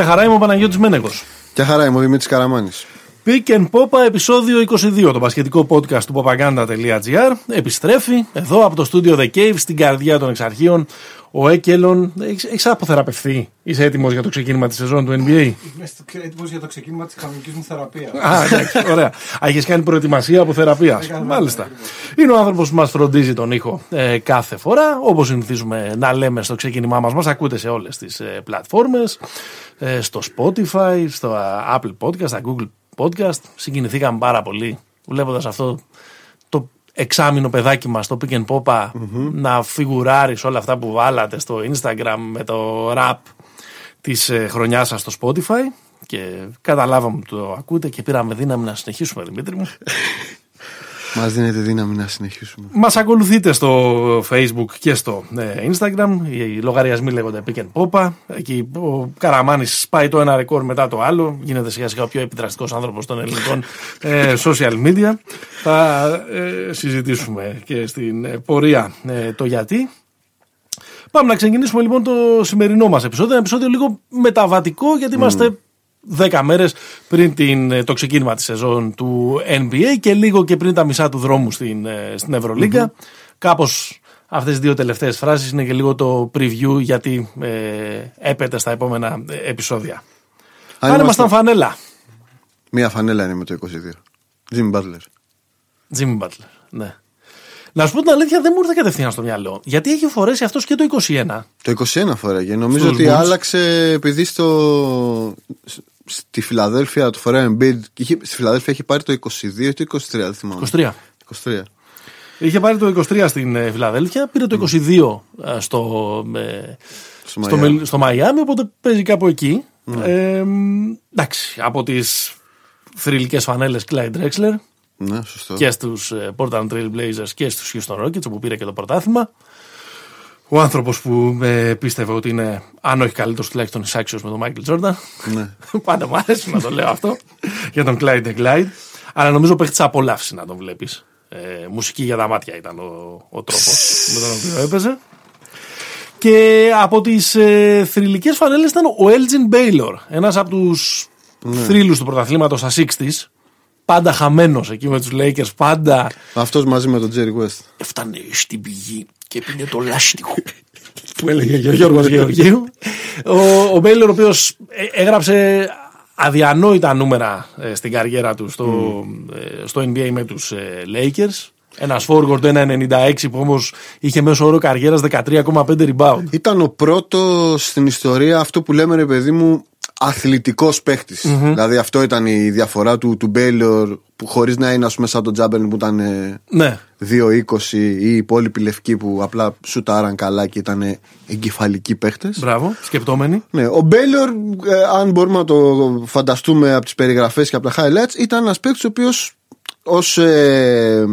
Γεια χαρά είμαι ο Παναγιώτης Μένεγος. Γεια χαρά είμαι ο Δημήτρης Καραμάνης. Pick and Popa επεισόδιο 22, το πασχετικό podcast του popaganda.gr επιστρέφει εδώ από το στούντιο The Cave στην καρδιά των εξαρχείων ο Έκελον. Έχεις αποθεραπευθεί; Είσαι έτοιμος για το ξεκίνημα της σεζόν του NBA. Είμαι έτοιμος για το ξεκίνημα της κανονικής μου θεραπείας. Α, εντάξει, ωραία. Έχει κάνει προετοιμασία από θεραπεία. Μάλιστα. Είναι ο άνθρωπος που μας φροντίζει τον ήχο ε, κάθε φορά. Όπως συνηθίζουμε να λέμε στο ξεκίνημά μας, μας ακούτε σε όλες τις ε, πλατφόρμες. Ε, στο Spotify, στο Apple Podcast, στα Google Podcast. Συγκινηθήκαμε πάρα πολύ βλέποντα αυτό το εξάμεινο παιδάκι μας το Pick and Popa να φιγουράρεις όλα αυτά που βάλατε στο Instagram με το rap της ε, χρονιάς σας στο Spotify. Και καταλάβαμε που το ακούτε και πήραμε δύναμη να συνεχίσουμε Δημήτρη μου Μας δίνετε δύναμη να συνεχίσουμε. Μας ακολουθείτε στο Facebook και στο ε, Instagram. Οι λογαριασμοί λέγονται Pick and Popa. Εκεί ο Καραμάνης πάει το ένα ρεκόρ μετά το άλλο. Γίνεται σιγά σιγά ο πιο επιδραστικός άνθρωπος των ελληνικών ε, social media. Θα ε, συζητήσουμε και στην πορεία το γιατί. Πάμε να ξεκινήσουμε λοιπόν το σημερινό μας επεισόδιο. Ένα επεισόδιο λίγο μεταβατικό γιατί είμαστε 10 μέρες πριν την, το ξεκίνημα της σεζόν του NBA και λίγο και πριν τα μισά του δρόμου στην, ε, στην Ευρωλίγκα. Mm-hmm. Κάπως αυτές τις δύο τελευταίες φράσεις είναι και λίγο το preview γιατί ε, έπεται στα επόμενα ε, επεισόδια. Αν, Αν ήμασταν φανέλα. Μία φανέλα είναι με το 22. Jimmy Butler. Jimmy Butler, ναι. Να σου πω την αλήθεια, δεν μου ήρθε κατευθείαν στο μυαλό. Γιατί έχει φορέσει αυτός και το 21. Το 21 φοράγε. Νομίζω ότι άλλαξε επειδή στο, στη Φιλαδέλφια το φοράει Embiid. Στη Φιλαδέλφια έχει πάρει το 22 ή το 23, δεν θυμάμαι. 23. 23. Είχε πάρει το 23 στην ε, Φιλαδέλφια, πήρε το 22 ε, στο, ε, στο, στο, στο Μαϊάμι, οπότε παίζει κάπου εκεί. Mm. Ε, εντάξει, από τις θρηλυκές φανέλες Clyde Drexler ναι, σωστό. και στους Portland Trail Blazers και στους Houston Rockets, όπου πήρε και το πρωτάθλημα. Ο άνθρωπος που ε, πίστευε ότι είναι, αν όχι καλύτερος, τουλάχιστον εισάξιο με τον Μάικλ Τζόρνταν. Ναι. Πάντα μου αρέσει να το λέω αυτό. για τον Clyde Glide. Αλλά νομίζω παίχτη απολαύσης να τον βλέπεις. Ε, μουσική για τα μάτια ήταν ο, ο τρόπος με τον οποίο έπαιζε. Και από τις ε, θρηλυκές φανέλες ήταν ο Elgin Baylor. Ένας από τους ναι. θρύλους του πρωταθλήματος στα 60 πάντα χαμένος εκεί με τους Lakers, πάντα. Αυτός μαζί με τον Jerry West. Έφτανε στην πηγή και πίνε το λάστιχο. που έλεγε ο Γιώργος Γεωργίου. Ο, ο Μπέιλερ, ο οποίος ε, έγραψε αδιανόητα νούμερα ε, στην καριέρα του στο, mm. στο NBA με τους Lakers. Ένας forward 1,96 που όμως είχε μέσω όρο καριέρας 13,5 rebound. Ήταν ο πρώτος στην ιστορία αυτό που λέμε ρε παιδί μου αθλητικός παίχτης. Mm-hmm. Δηλαδή αυτό ήταν η διαφορά του, του Μπέιλορ που χωρίς να είναι ας πούμε σαν τον Τζάμπελ που ήταν ναι. 2-20 ή οι υπόλοιποι λευκοί που απλά σουτάραν καλά και ήταν εγκεφαλικοί παίχτες. Μπράβο, σκεπτόμενοι. Ναι, ο Μπέιλορ, ε, αν μπορούμε να το φανταστούμε από τις περιγραφές και από τα highlights, ήταν ένας παίχτη ο οποίος ως ε,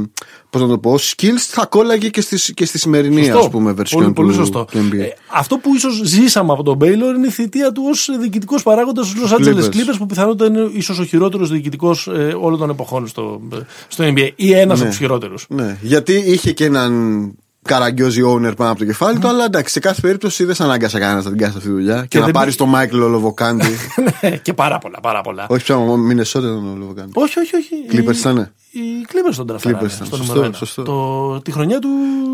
πώς να το πω, skills θα κόλλαγε και στη, και στη σημερινή ας πούμε πολύ, πολύ σωστό. Του NBA. Ε, αυτό που ίσως ζήσαμε από τον Baylor είναι η θητεία του ως διοικητικός παράγοντας στους Los Angeles Clippers που πιθανότατα είναι ίσως ο χειρότερος διοικητικός ε, όλων των εποχών στο, στο NBA ή ένας ναι. από τους χειρότερους. Ναι, γιατί είχε και έναν καραγκιόζι owner πάνω από το κεφάλι του, αλλά εντάξει, σε κάθε περίπτωση δεν σε ανάγκασε κανένας να την κάνει αυτή τη δουλειά και, και να πάρεις τον Μάικλ Ολοβοκάντι. Ναι, και πάρα πολλά, πάρα πολλά. Όχι πια, μην εσώτε τον Ολοβοκάντι. Όχι, όχι, όχι. Κλίπερ ήταν. Οι Clippers τον τραφάρανε στο νούμερο σωστό, Το, τη χρονιά του,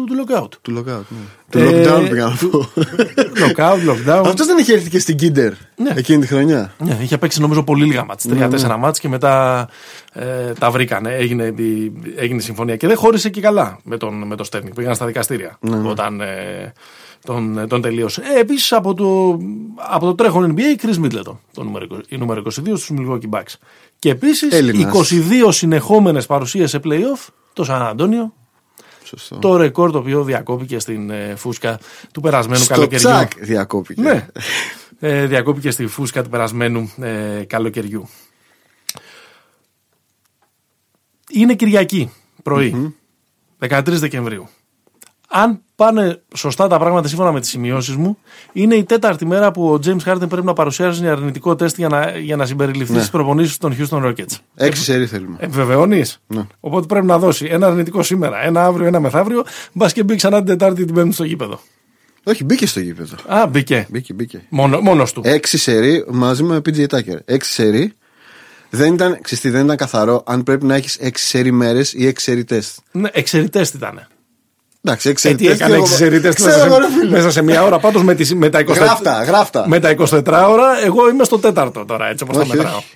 του lockout. Του lockout, ναι. Του lockdown πήγα να πω. Lockout, lockdown. Αυτός δεν είχε έρθει και στην Kinder ναι. εκείνη τη χρονιά. Ναι, είχε παίξει νομίζω πολύ λίγα μάτς. Ναι, Τρία-τέσσερα ναι. μάτς και μετά ε, τα βρήκανε. Έγινε, έγινε συμφωνία. Και δεν χώρισε και καλά με τον, με το Στέρνικ. Πήγαν στα δικαστήρια ναι. όταν ε, τον, τον τελείωσε. Ε, Επίσης από το, από το τρέχον NBA, η Chris Middleton, το νούμερο, η νούμερο 22 στους Milwaukee Bucks. Και επίσης 22 συνεχόμενες παρουσίες σε playoff το Σαν Αντώνιο. Σωστό. Το ρεκόρ το οποίο διακόπηκε στην ε, φούσκα του περασμένου Στο καλοκαιριού. Τσακ διακόπηκε. Ναι. Ε, διακόπηκε στη φούσκα του περασμένου ε, καλοκαιριού. Είναι Κυριακή πρωί, 13 Δεκεμβρίου αν πάνε σωστά τα πράγματα σύμφωνα με τις σημειώσεις μου, είναι η τέταρτη μέρα που ο James Harden πρέπει να παρουσιάσει ένα αρνητικό τεστ για να, για να συμπεριληφθεί ναι. στις προπονήσεις των Houston Rockets. Έξι σερή θέλουμε. Επιβεβαιώνει. Ναι. Οπότε πρέπει να δώσει ένα αρνητικό σήμερα, ένα αύριο, ένα μεθαύριο, μπας και μπει ξανά την Τετάρτη την Πέμπτη στο γήπεδο. Όχι, μπήκε στο γήπεδο. Α, μπήκε. Μπήκε, μπήκε. Μόνο, μόνος του. Έξι σερί μαζί με PJ Tucker. Έξι σερί. Δεν ήταν, ξεστή, δεν ήταν καθαρό αν πρέπει να έχεις έξι σερί μέρες ή έξι σερί τεστ. Ναι, εξαιρετέ ήταν. Εντάξει, έξι Ε, σερί τι τεστ. έκανε εγώ- έξι σερίτες Ξέρω, μέσα, ρε σε- φίλε. μέσα σε μία ώρα. Πάντως με, τις- με, τα 20 Γράφτα, γράφτα. με τα 24 ώρα, εγώ είμαι στο τέταρτο τώρα, έτσι όπως τα Όχι, μετράω. όχι.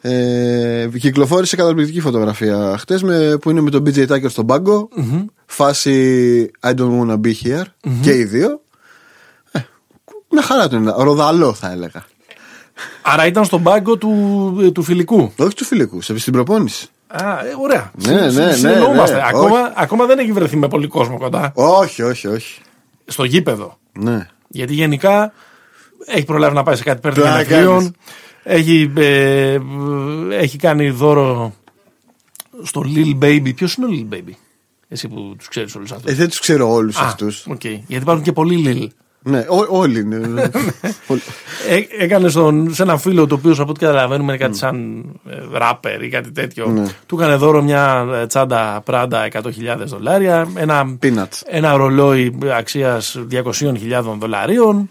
Ε, κυκλοφόρησε καταπληκτική φωτογραφία χτες που είναι με τον BJ Tucker στον πάγκο. Φάση I don't wanna be here. Και οι δύο. Ε, μια χαρά του είναι. Ροδαλό θα έλεγα. Άρα ήταν στον πάγκο του, του φιλικού. Όχι του φιλικού, σε- στην προπόνηση. Α, ε, ωραία. Ναι, ναι, ναι, Συνεννοούμαστε. ναι, ακόμα, ακόμα δεν έχει βρεθεί με πολύ κόσμο κοντά. Όχι, όχι, όχι. Στο γήπεδο. Ναι. Γιατί γενικά έχει προλάβει να πάει σε κάτι πέρυσι Τι να γενεθλίων. κάνεις. Έχει, ε, έχει κάνει δώρο στο Lil Baby. Ποιος είναι ο Lil Baby, εσύ που τους ξέρεις όλους αυτούς. Ε, δεν τους ξέρω όλους αυτούς. οκ. Γιατί υπάρχουν και πολλοί Lil. Ναι, ό- όλοι είναι. Όλοι. Ε, έκανες στον, σε έναν φίλο το οποίος από ό,τι καταλαβαίνουμε είναι κάτι σαν ε, ράπερ ή κάτι τέτοιο. Ναι. Του έκανε δώρο μια ε, τσάντα Prada 100.000 δολάρια, ένα, Peanuts. ένα ρολόι αξίας 200.000 δολαρίων.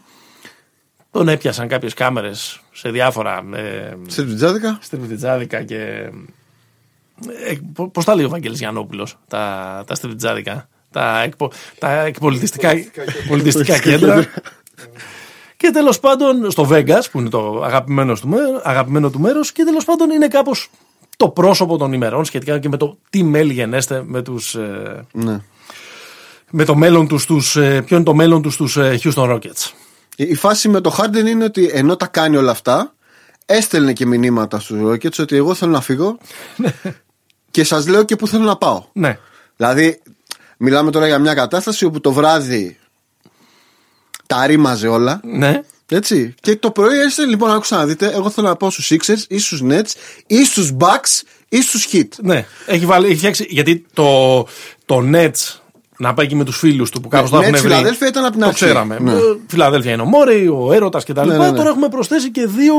Τον έπιασαν κάποιες κάμερες σε διάφορα ε, Στριπτιτζάδικα. στριπτιτζάδικα και. Ε, Πώς τα λέει ο Βαγγέλης Γιαννόπουλος, τα, τα στριβιτζάδικα, τα, εκπο, τα εκπολιτιστικά πολιτιστικά κέντρα. και τέλος πάντων στο Vegas, που είναι το αγαπημένο του, μέρο, αγαπημένο του μέρος, και τέλος πάντων είναι κάπως το πρόσωπο των ημερών σχετικά και με το τι μέλη γενέστε με, τους, ε, Ναι. με το μέλλον τους, τους, ε, ποιο είναι το μέλλον τους στους ε, Houston Rockets. Η η φάση με το Harden είναι ότι ενώ τα κάνει όλα αυτά, έστελνε και μηνύματα στους Rockets ότι εγώ θέλω να φύγω και σας λέω και πού θέλω να πάω. Ναι. Δηλαδή, μιλάμε τώρα για μια κατάσταση όπου το βράδυ τα ρήμαζε όλα. Ναι. Έτσι. Και το πρωί έστω λοιπόν, άκουσα να δείτε, εγώ θέλω να πάω στους Sixers ή στους Nets ή στους Bucks ή στους Heat. Ναι, έχει, βάλει, έχει φτιάξει. Γιατί το, το Nets να πάει και με τους φίλους του που κάπως Ναι, το έχουν Nets, βρει. Φιλαδέλφια ήταν απ' την Το αρχή. ξέραμε. Ναι. Ε, Φιλαδέλφια είναι ο Μόρεϊ, ο Έρωτας κτλ. Ναι, ναι, ναι. Τώρα έχουμε προσθέσει και δύο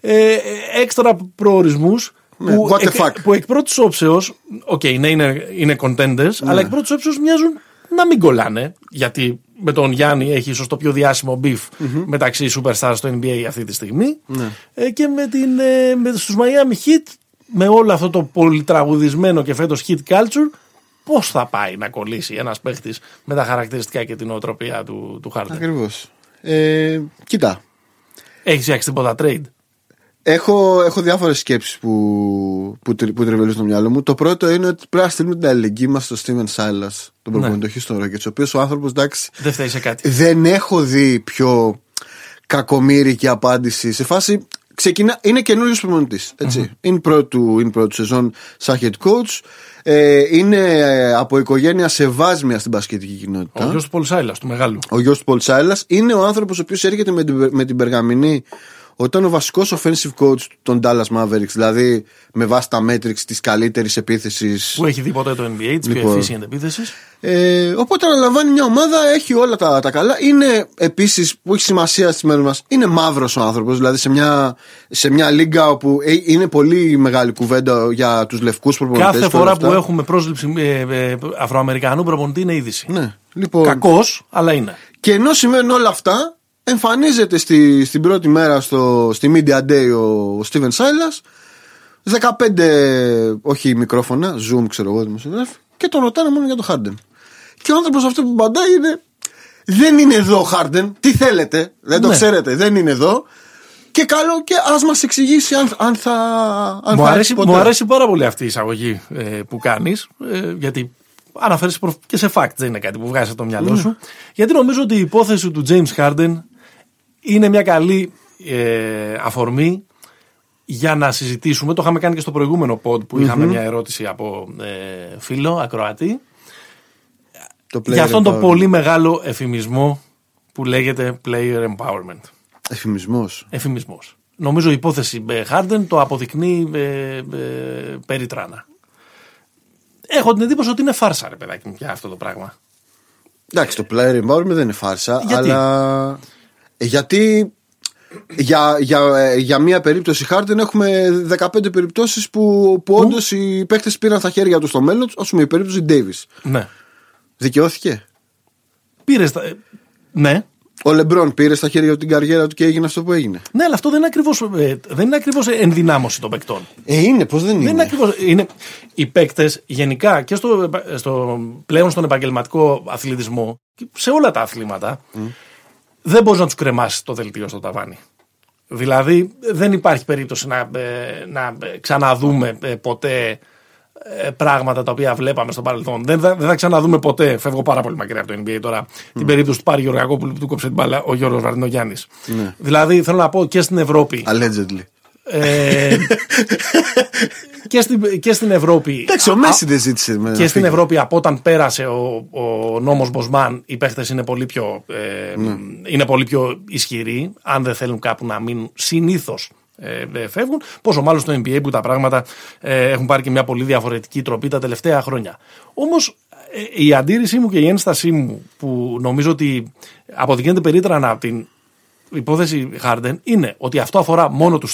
ε, έξτρα προορισμούς. Ναι, που, what the εκ, fuck. που εκ πρώτης όψεως, οκ, ναι, είναι, είναι contenders, Ναι. αλλά εκ πρώτης όψεως μοιάζουν να μην κολλάνε. Γιατί με τον Γιάννη έχει ίσως το πιο διάσημο beef μεταξύ superstars στο NBA αυτή τη στιγμή. Ναι. Ε, και με, την, ε, με στους Miami Heat, με όλο αυτό το πολυτραγουδισμένο και φέτος Heat culture, πώς θα πάει να κολλήσει ένας παίχτης με τα χαρακτηριστικά και την νοοτροπία του, του Harden; Ακριβώς. Ε, κοίτα. Έχεις φτιάξει τίποτα trade; Έχω, έχω διάφορες σκέψεις που, που, τρι- που τριβελούν στο μυαλό μου. Το πρώτο είναι ότι πρέπει να στείλουμε την αλληλεγγύη μας στον Steven Silas, τον προπονητή του Houston Rockets, ο οποίος ο άνθρωπος εντάξει Δεν φταίει σε κάτι. δεν έχω δει πιο κακομύρικη απάντηση σε φάση. Ξεκινά, είναι καινούριος προπονητής. Είναι πρώτη του, είναι πρώτη του σεζόν σαν head coach. Ε, είναι ε, από οικογένεια σεβάσμια στην πασχετική κοινότητα. Ο γιος του Πολ Σάιλας, του μεγάλου. Ο γιος του Πολ Σάιλας είναι ο άνθρωπος ο οποίος έρχεται με την, με την περγαμηνή όταν ο βασικός offensive coach των Dallas Mavericks, δηλαδή με βάση τα metrics της καλύτερης επίθεσης. Που έχει δει ποτέ το NBA, της πιο Λοιπόν. efficient επίθεσης. Ε, οπότε αναλαμβάνει μια ομάδα, έχει όλα τα, τα καλά. Είναι επίσης που έχει σημασία στις μέρες μας, είναι μαύρος ο άνθρωπος. Δηλαδή σε μια, σε μια λίγα όπου ε, είναι πολύ μεγάλη κουβέντα για τους λευκούς προπονητές. Κάθε φορά που έχουμε πρόσληψη ε, ε, Αφροαμερικανού προπονητή είναι είδηση. Ναι, λοιπόν. Κακός, αλλά είναι. Και ενώ συμβαίνουν όλα αυτά, εμφανίζεται στη, στην πρώτη μέρα στο, στη Media Day ο, ο Steven Silas 15 όχι μικρόφωνα, Zoom ξέρω εγώ δημοσιογράφη και τον ρωτάνε μόνο για το Harden. Και ο άνθρωπος αυτό που παντάει είναι δεν είναι εδώ ο Harden, τι θέλετε, δεν το Ναι. ξέρετε, δεν είναι εδώ και καλό και ας μας εξηγήσει αν, αν θα αν Μου θα αρέσει, έρθει ποτέ. μου αρέσει πάρα πολύ αυτή η εισαγωγή ε, που κάνεις, ε, γιατί αναφέρεις και σε fact, δεν είναι κάτι που βγάζει από το μυαλό σου. Γιατί νομίζω ότι η υπόθεση του James Harden είναι μια καλή ε, αφορμή για να συζητήσουμε. Το είχαμε κάνει και στο προηγούμενο pod που είχαμε μια ερώτηση από ε, φίλο, ακροατή, το για αυτόν τον empowerment. πολύ μεγάλο εφημισμό που λέγεται player empowerment. Εφημισμός. Εφημισμός. Νομίζω η υπόθεση ε, Harden το αποδεικνύει ε, ε, περιτράνα. Έχω την εντύπωση ότι είναι φάρσα, ρε παιδάκι μου, πια αυτό το πράγμα. Εντάξει, το player empowerment δεν είναι φάρσα, Γιατί; αλλά. Ε, Γιατί για, για, ε, για μία περίπτωση Harden έχουμε 15 περιπτώσεις που, που όντως οι παίχτες πήραν στα χέρια τους στο μέλλον του, ας πούμε η περίπτωση Davis. Ναι. Δικαιώθηκε; Πήρε. τα- ε, Ναι. Ο Λεμπρόν πήρε στα χέρια του την καριέρα του και έγινε αυτό που έγινε. Ναι, αλλά αυτό δεν είναι ακριβώς δεν είναι ακριβώς ενδυνάμωση των παικτών. Ε, είναι, πώς δεν είναι. Δεν είναι; ακριβώς, είναι, οι παίκτες γενικά και στο, στο, πλέον στον επαγγελματικό αθλητισμό, σε όλα τα αθλήματα, δεν μπορείς να τους κρεμάσεις το δελτίο στο ταβάνι. Δηλαδή δεν υπάρχει περίπτωση να, ε, να ξαναδούμε ε, ποτέ ε, πράγματα τα οποία βλέπαμε στο παρελθόν. Δεν, δεν θα ξαναδούμε ποτέ, φεύγω πάρα πολύ μακριά από το NBA τώρα, την περίπτωση του Πάρη Γεωργακόπουλου που του κόψε την μπάλα ο Γιώργος Βαρδινογιάννης. Ναι. Δηλαδή θέλω να πω και στην Ευρώπη. Allegedly. Ε, και, στην, και στην Ευρώπη. Εντάξει, ο Μέση δεν ζήτησε. Με και στην Ευρώπη από όταν πέρασε ο, ο νόμος Μποσμάν, οι παίχτες είναι, πολύ πιο, ε, ναι. είναι πολύ πιο ισχυροί. Αν δεν θέλουν κάπου να μείνουν, συνήθως ε, ε, φεύγουν. Πόσο μάλλον στο NBA που τα πράγματα ε, έχουν πάρει και μια πολύ διαφορετική τροπή τα τελευταία χρόνια. Όμως ε, η αντίρρησή μου και η ένστασή μου που νομίζω ότι αποδεικνύεται περίτρανα από την υπόθεση Harden είναι ότι αυτό αφορά μόνο τους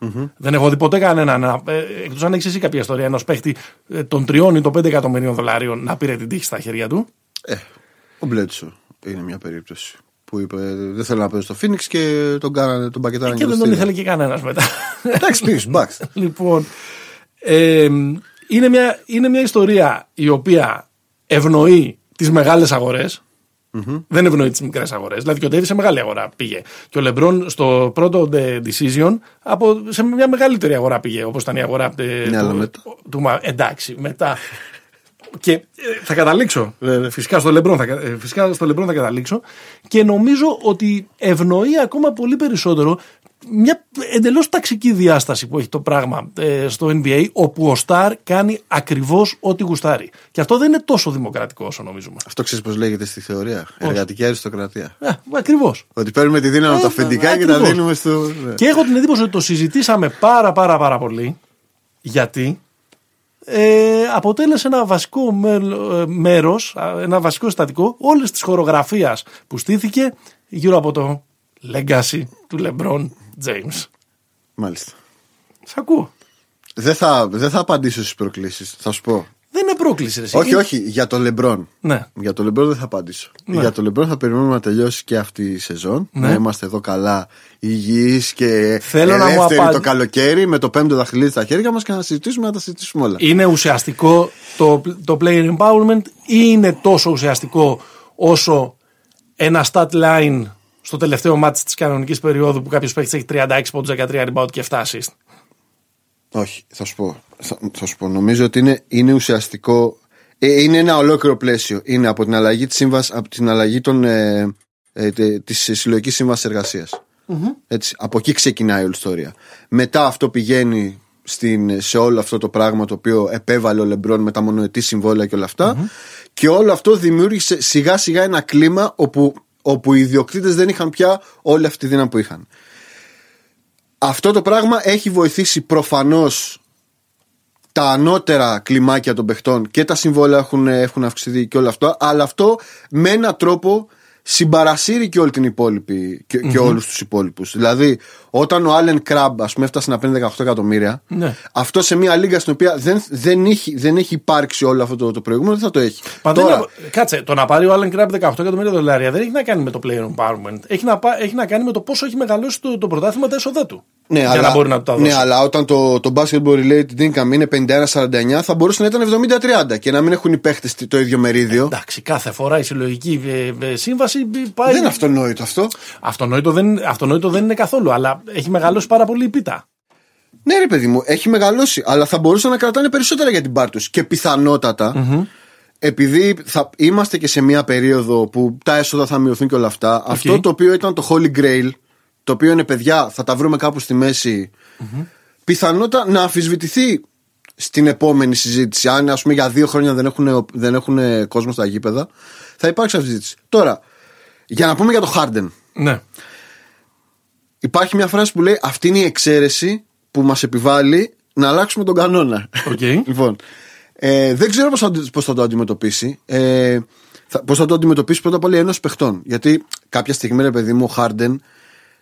Star δεν έχω δει ποτέ κανέναν, εκτός αν έχεις εσύ κάποια ιστορία, ενός παίχτη ε, των τριών ή των πέντε εκατομμυρίων δολαρίων να πήρε την τύχη στα χέρια του. Ε, ο Μπλέτσο είναι μια περίπτωση που είπε δεν θέλω να παίζω στο Phoenix και τον, κάνανε, τον πακετάρανε. Και, και δεν τον ήθελε και κανένας μετά. Εντάξει, πίσω, μπαξ. λοιπόν, ε, είναι, μια, είναι μια ιστορία η οποία ευνοεί τις μεγάλες αγορές. Mm-hmm. Δεν ευνοεί τις μικρές αγορές. Δηλαδή και ο Ντέβι σε μεγάλη αγορά πήγε. Και ο Λεμπρόν στο πρώτο decision από, σε μια μεγαλύτερη αγορά πήγε. Όπως ήταν η αγορά ναι, του, του, Εντάξει, μετά. και ε, θα καταλήξω. Φυσικά στο, Λεμπρόν θα, ε, φυσικά στο Λεμπρόν θα καταλήξω. Και νομίζω ότι ευνοεί ακόμα πολύ περισσότερο μια εντελώς ταξική διάσταση που έχει το πράγμα ε, στο NBA όπου ο Σταρ κάνει ακριβώς ό,τι γουστάρει. Και αυτό δεν είναι τόσο δημοκρατικό όσο νομίζουμε. Αυτό ξέρεις πώς λέγεται στη θεωρία; Πώς; Εργατική αριστοκρατία. Ε, ακριβώς. Ότι παίρνουμε τη δύναμη από τα αφεντικά και τα δίνουμε στο... Ναι. Και έχω την εντύπωση ότι το συζητήσαμε πάρα πάρα πάρα πολύ γιατί ε, αποτέλεσε ένα βασικό μέρος, ένα βασικό συστατικό όλες τις χορογραφίας που στήθηκε γύρω από το legacy του LeBron James. Μάλιστα. Σ' ακούω. Δεν θα, δεν θα απαντήσω στις προκλήσεις. Θα σου πω. Δεν είναι πρόκληση. Εσύ. Όχι, όχι. Για τον Λεμπρόν. Ναι. Για τον Λεμπρόν δεν θα απαντήσω. Ναι. Για τον Λεμπρόν θα περιμένουμε να τελειώσει και αυτή η σεζόν. Ναι. Να είμαστε εδώ καλά, υγιείς και Θέλω ελεύθεροι να το καλοκαίρι με το πέμπτο δαχτυλίδι στα χέρια μας και να συζητήσουμε να τα συζητήσουμε όλα. Είναι ουσιαστικό το, το player empowerment ή είναι τόσο ουσιαστικό όσο ένα stat line στο τελευταίο μάτι της κανονικής περίοδου που κάποιος παίχτης έχει 36 πόντους, 13 rebound και 7 assist. Όχι, θα σου πω. Θα, σου πω. Νομίζω ότι είναι, είναι ουσιαστικό. Ε, είναι ένα ολόκληρο πλαίσιο. Είναι από την αλλαγή της σύμβαση, από την αλλαγή των, ε, ε, της συλλογικής σύμβασης εργασίας. Έτσι, από εκεί ξεκινάει όλη η ιστορία. Μετά αυτό πηγαίνει στην, σε όλο αυτό το πράγμα το οποίο επέβαλε ο Λεμπρόν με τα μονοετή συμβόλαια και όλα Και όλο αυτό δημιούργησε σιγά σιγά ένα κλίμα όπου όπου οι ιδιοκτήτες δεν είχαν πια όλη αυτή τη δύναμη που είχαν. Αυτό το πράγμα έχει βοηθήσει προφανώς τα ανώτερα κλιμάκια των παιχτών και τα συμβόλαια έχουν, έχουν αυξηθεί και όλο αυτό, αλλά αυτό με έναν τρόπο συμπαρασύρει και όλη την υπόλοιπη και, mm-hmm. και όλους τους υπόλοιπους. Δηλαδή, όταν ο Άλεν Κραμπ, ας πούμε, έφτασε να παίρνει 18 εκατομμύρια, ναι. αυτό σε μια λίγα στην οποία δεν, δεν, έχει, δεν έχει υπάρξει όλο αυτό το, το προηγούμενο, δεν θα το έχει. Τώρα... Κάτσε, το να πάρει ο Άλεν Κραμπ 18 εκατομμύρια δολάρια δεν έχει να κάνει με το player empowerment. Έχει να, έχει να κάνει με το πόσο έχει μεγαλώσει το, το πρωτάθλημα τα έσοδα του. Ναι, για αλλά, να μπορεί να το Ναι, αλλά όταν το, το basketball related income είναι 51-49, θα μπορούσε να ήταν 70-30 και να μην έχουν οι παίχτες το ίδιο μερίδιο. Εντάξει, κάθε φορά η συλλογική ε, ε, σύμβαση πάει. Δεν είναι αυτονόητο αυτό. Αυτονόητο δεν, αυτονόητο δεν είναι καθόλου, αλλά έχει μεγαλώσει πάρα πολύ η πίτα. Ναι, ρε παιδί μου, έχει μεγαλώσει, αλλά θα μπορούσαν να κρατάνε περισσότερα για την πάρτι τους. Και πιθανότατα, mm-hmm. επειδή θα είμαστε και σε μια περίοδο που τα έσοδα θα μειωθούν και όλα αυτά, okay. αυτό το οποίο ήταν το Holy Grail το οποίο είναι παιδιά, θα τα βρούμε κάπου στη μέση, mm-hmm. πιθανότατα να αμφισβητηθεί στην επόμενη συζήτηση. Αν ας πούμε για δύο χρόνια δεν έχουν, δεν έχουν κόσμο στα γήπεδα, θα υπάρξει αμφισβήτηση. Τώρα, για να πούμε για το Harden. Ναι. Υπάρχει μια φράση που λέει Αυτή είναι η εξαίρεση που μας επιβάλλει να αλλάξουμε τον κανόνα. Okay. λοιπόν, ε, δεν ξέρω πώς θα, πώς θα το αντιμετωπίσει. Ε, Πώς θα το αντιμετωπίσει πρώτα απ' όλα ενό παιχτών. Γιατί κάποια στιγμή, ρε παιδί μου, ο Harden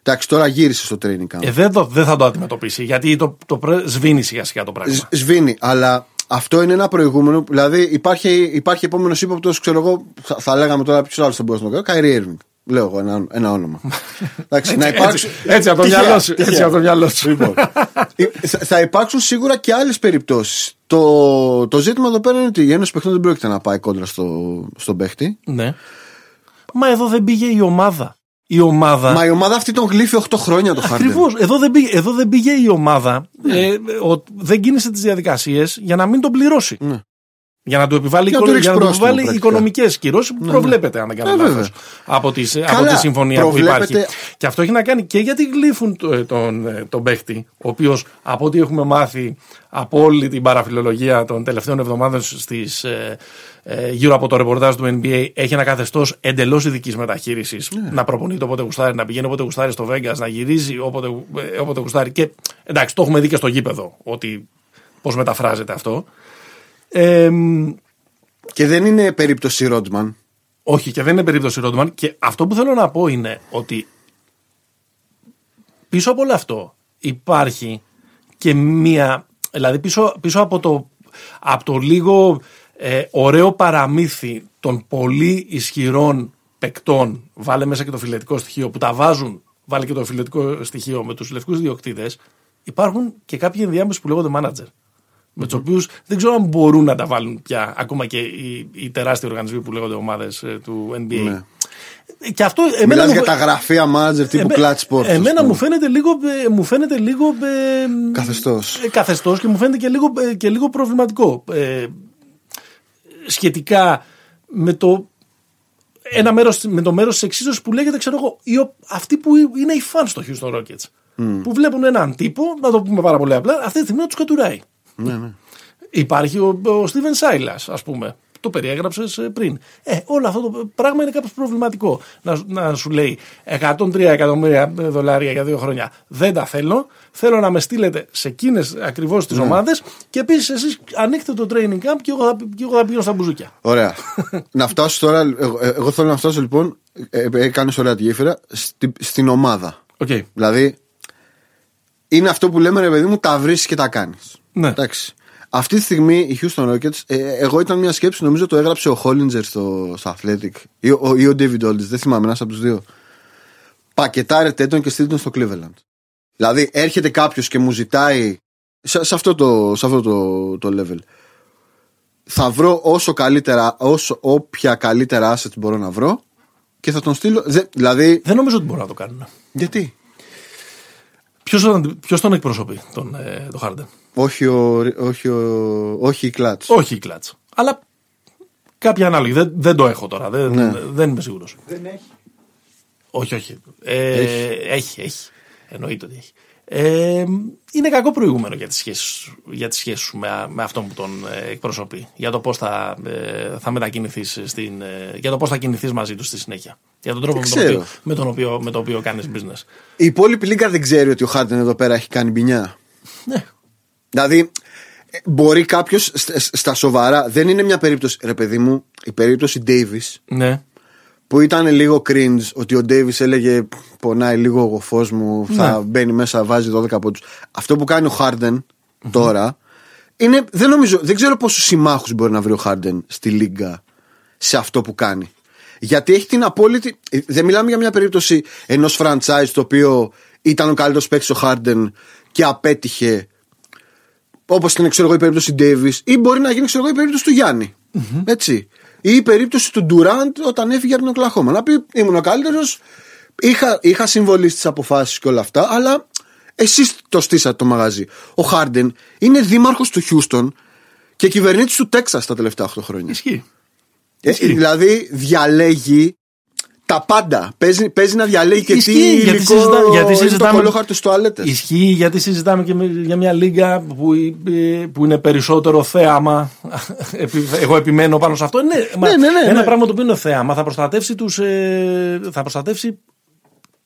Εντάξει, τώρα γύρισε στο training camp. Ε, δεν, το, δεν θα το αντιμετωπίσει γιατί το, το σβήνει σιγά σιγά το πράγμα. σβήνει, αλλά αυτό είναι ένα προηγούμενο. Δηλαδή υπάρχει, υπάρχει επόμενος ύποπτος, ξέρω εγώ, θα, θα λέγαμε τώρα ποιος άλλος θα μπορούσε να το κάνει. Καϊρή Έρβινγκ. Λέω εγώ ένα, ένα όνομα. Εντάξει, να υπάρξουν... έτσι, έτσι από το μυαλό σου. Έτσι από το μυαλό σου. Λοιπόν, θα υπάρξουν σίγουρα και άλλες περιπτώσεις. Το, το ζήτημα εδώ πέρα είναι ότι η Ένωση Παιχτών δεν πρόκειται να πάει κόντρα στο, στον παίχτη. Ναι. Μα εδώ δεν πήγε η ομάδα. Η ομάδα... Μα η ομάδα αυτή τον γλύφει 8 χρόνια το Χάρντεν. Ακριβώς. Εδώ, δεν πήγε, εδώ δεν πήγε η ομάδα. Ναι. Ε, ο, δεν κίνησε τις διαδικασίες για να μην τον πληρώσει. Ναι. Για να του επιβάλλει, οικο... επιβάλλει οικονομικές κυρώσεις που ναι, ναι. προβλέπεται, αν δεν κάνω ε, λάθος, από, τη συμφωνία που υπάρχει. Και αυτό έχει να κάνει και γιατί γλύφουν τον, τον, τον παίχτη, ο οποίος από ό,τι έχουμε μάθει από όλη την παραφιλολογία των τελευταίων εβδομάδων στις, ε, ε, γύρω από το ρεπορτάζ του NBA έχει ένα καθεστώς εντελώς ειδικής μεταχείρισης. Ναι. Να προπονείται όποτε γουστάρει, να πηγαίνει όποτε γουστάρει στο Βέγγα, να γυρίζει όποτε, ε, όποτε γουστάρει. Και εντάξει, το έχουμε δει και στο γήπεδο ότι πώς μεταφράζεται αυτό. Ε, και δεν είναι περίπτωση Ρόντμαν. Όχι, και δεν είναι περίπτωση Ρόντμαν. Και αυτό που θέλω να πω είναι ότι πίσω από όλο αυτό υπάρχει και μία. Δηλαδή πίσω, πίσω από, το, από το λίγο ε, ωραίο παραμύθι των πολύ ισχυρών παικτών, βάλε μέσα και το φιλετικό στοιχείο, που τα βάζουν, βάλε και το φιλετικό στοιχείο με τους λευκούς διοκτήτες, υπάρχουν και κάποιοι ενδιάμεσοι που λέγονται manager. Με τους οποίους δεν ξέρω αν μπορούν να τα βάλουν πια ακόμα και οι, οι τεράστιοι οργανισμοί που λέγονται ομάδες ε, του NBA. Ναι. Και αυτό, εμένα Μιλάς μου... για τα γραφεία manager τύπου Clutch Sports. Εμένα μου φαίνεται λίγο, ε, μου φαίνεται λίγο καθεστώς. καθεστώς και μου φαίνεται και λίγο, και λίγο προβληματικό σχετικά με το ένα μέρος, με το μέρος της εξίσωσης που λέγεται, ξέρω εγώ, οι, αυτοί που είναι οι φαν στο Houston Rockets. Mm. Που βλέπουν έναν τύπο, να το πούμε πάρα πολύ απλά, αυτή τη στιγμή να τους κατουράει. Ναι, ναι. Υπάρχει ο, ο Steven Silas, ας πούμε, το περιέγραψες ε, πριν. Ε, όλο αυτό το πράγμα είναι κάπως προβληματικό. Να, να σου λέει 103 εκατομμύρια δολάρια για δύο χρόνια δεν τα θέλω. Θέλω να με στείλετε σε εκείνες ακριβώς τις ναι. ομάδες και επίσης εσείς ανοίξτε το training camp και εγώ θα, και εγώ θα πηγαίνω στα μπουζούκια. Ωραία. να φτάσω τώρα. Εγώ, εγώ, θέλω να φτάσω λοιπόν. Ε, ε, Κάνει ωραία τη γέφυρα στη, στην ομάδα. Okay. Δηλαδή είναι αυτό που λέμε ρε παιδί μου, τα βρει και τα κάνεις. Ναι. Εντάξει. Αυτή τη στιγμή οι Houston Rockets, ε, εγώ ήταν μια σκέψη, νομίζω το έγραψε ο Hollinger στο, στο Athletic ή ο, ή ο David Aldis, δεν θυμάμαι, ένας από τους δύο. Πακετάρετε τον και στείλτε τον στο Cleveland. Δηλαδή έρχεται κάποιος και μου ζητάει σε, σε, αυτό, το, σε αυτό το, το level. Θα βρω όσο καλύτερα, όσο όποια καλύτερα assets μπορώ να βρω και θα τον στείλω. Δε, δηλαδή... Δεν νομίζω ότι μπορούν να το κάνουν. Γιατί; Ποιος τον εκπροσωπεί, τον, ε, τον Harden. Όχι, ο, όχι, ο, όχι η κλατ. Όχι η κλατ. Αλλά κάποια ανάλογη. Δεν, δεν το έχω τώρα. Δεν, ναι. δεν είμαι σίγουρος. Δεν έχει. Όχι, όχι. Ε, έχει. έχει, έχει. Εννοείται ότι έχει. Ε, είναι κακό προηγούμενο για τις σχέσεις, για τις σχέσεις σου με, με αυτόν που τον ε, εκπροσωπεί. Για το πώς θα, ε, θα μετακινηθείς στην, ε, για το πώς θα κινηθείς μαζί του στη συνέχεια. Για τον τρόπο με τον, οποίο, με τον, οποίο, με τον οποίο κάνεις business. Η υπόλοιπη λίγα δεν ξέρει ότι ο Χάρτεν εδώ πέρα έχει κάνει μπινιά. Ναι. Δηλαδή, μπορεί κάποιος στα σοβαρά, δεν είναι μια περίπτωση, ρε παιδί μου, η περίπτωση Davis. Ναι. Που ήταν λίγο cringe ότι ο Davis έλεγε Πονάει λίγο ο φως μου, θα ναι. μπαίνει μέσα, βάζει 12 από του. Αυτό που κάνει ο Harden τώρα είναι, δεν, νομίζω, δεν ξέρω πόσους συμμάχους μπορεί να βρει ο Harden στη Λίγκα σε αυτό που κάνει. Γιατί έχει την απόλυτη. Δεν μιλάμε για μια περίπτωση ενός franchise το οποίο ήταν ο καλύτερος παίκτης ο Harden και απέτυχε Όπως ήταν ξέρω εγώ, η περίπτωση Davis, ή μπορεί να γίνει ξέρω εγώ, η περίπτωση του γιαννη Έτσι. Ή η περίπτωση του Durant όταν έφυγε από τον Οκλαχώμα. Να πει ήμουν ο καλύτερος, είχα, είχα συμβολή στις αποφάσεις και όλα αυτά, αλλά εσείς το στήσατε το μαγαζί. Ο Χάρντεν είναι δήμαρχος του Χιούστον και κυβερνήτης του Τέξας τα τελευταία 8 χρόνια. Ισχύει. Ε, δηλαδή διαλέγει τα πάντα. Παίζει, παίζει να διαλέγει και τι γιατί συζητά, γιατί συζητάμε, το στους τουαλέτες. Ισχύει γιατί συζητάμε και για μια λίγα που, που είναι περισσότερο θέαμα. Εγώ επιμένω πάνω σε αυτό. Ναι, ναι, ναι, ναι ένα ναι. πράγμα το οποίο είναι θέαμα θα προστατεύσει τους, ε, θα προστατεύσει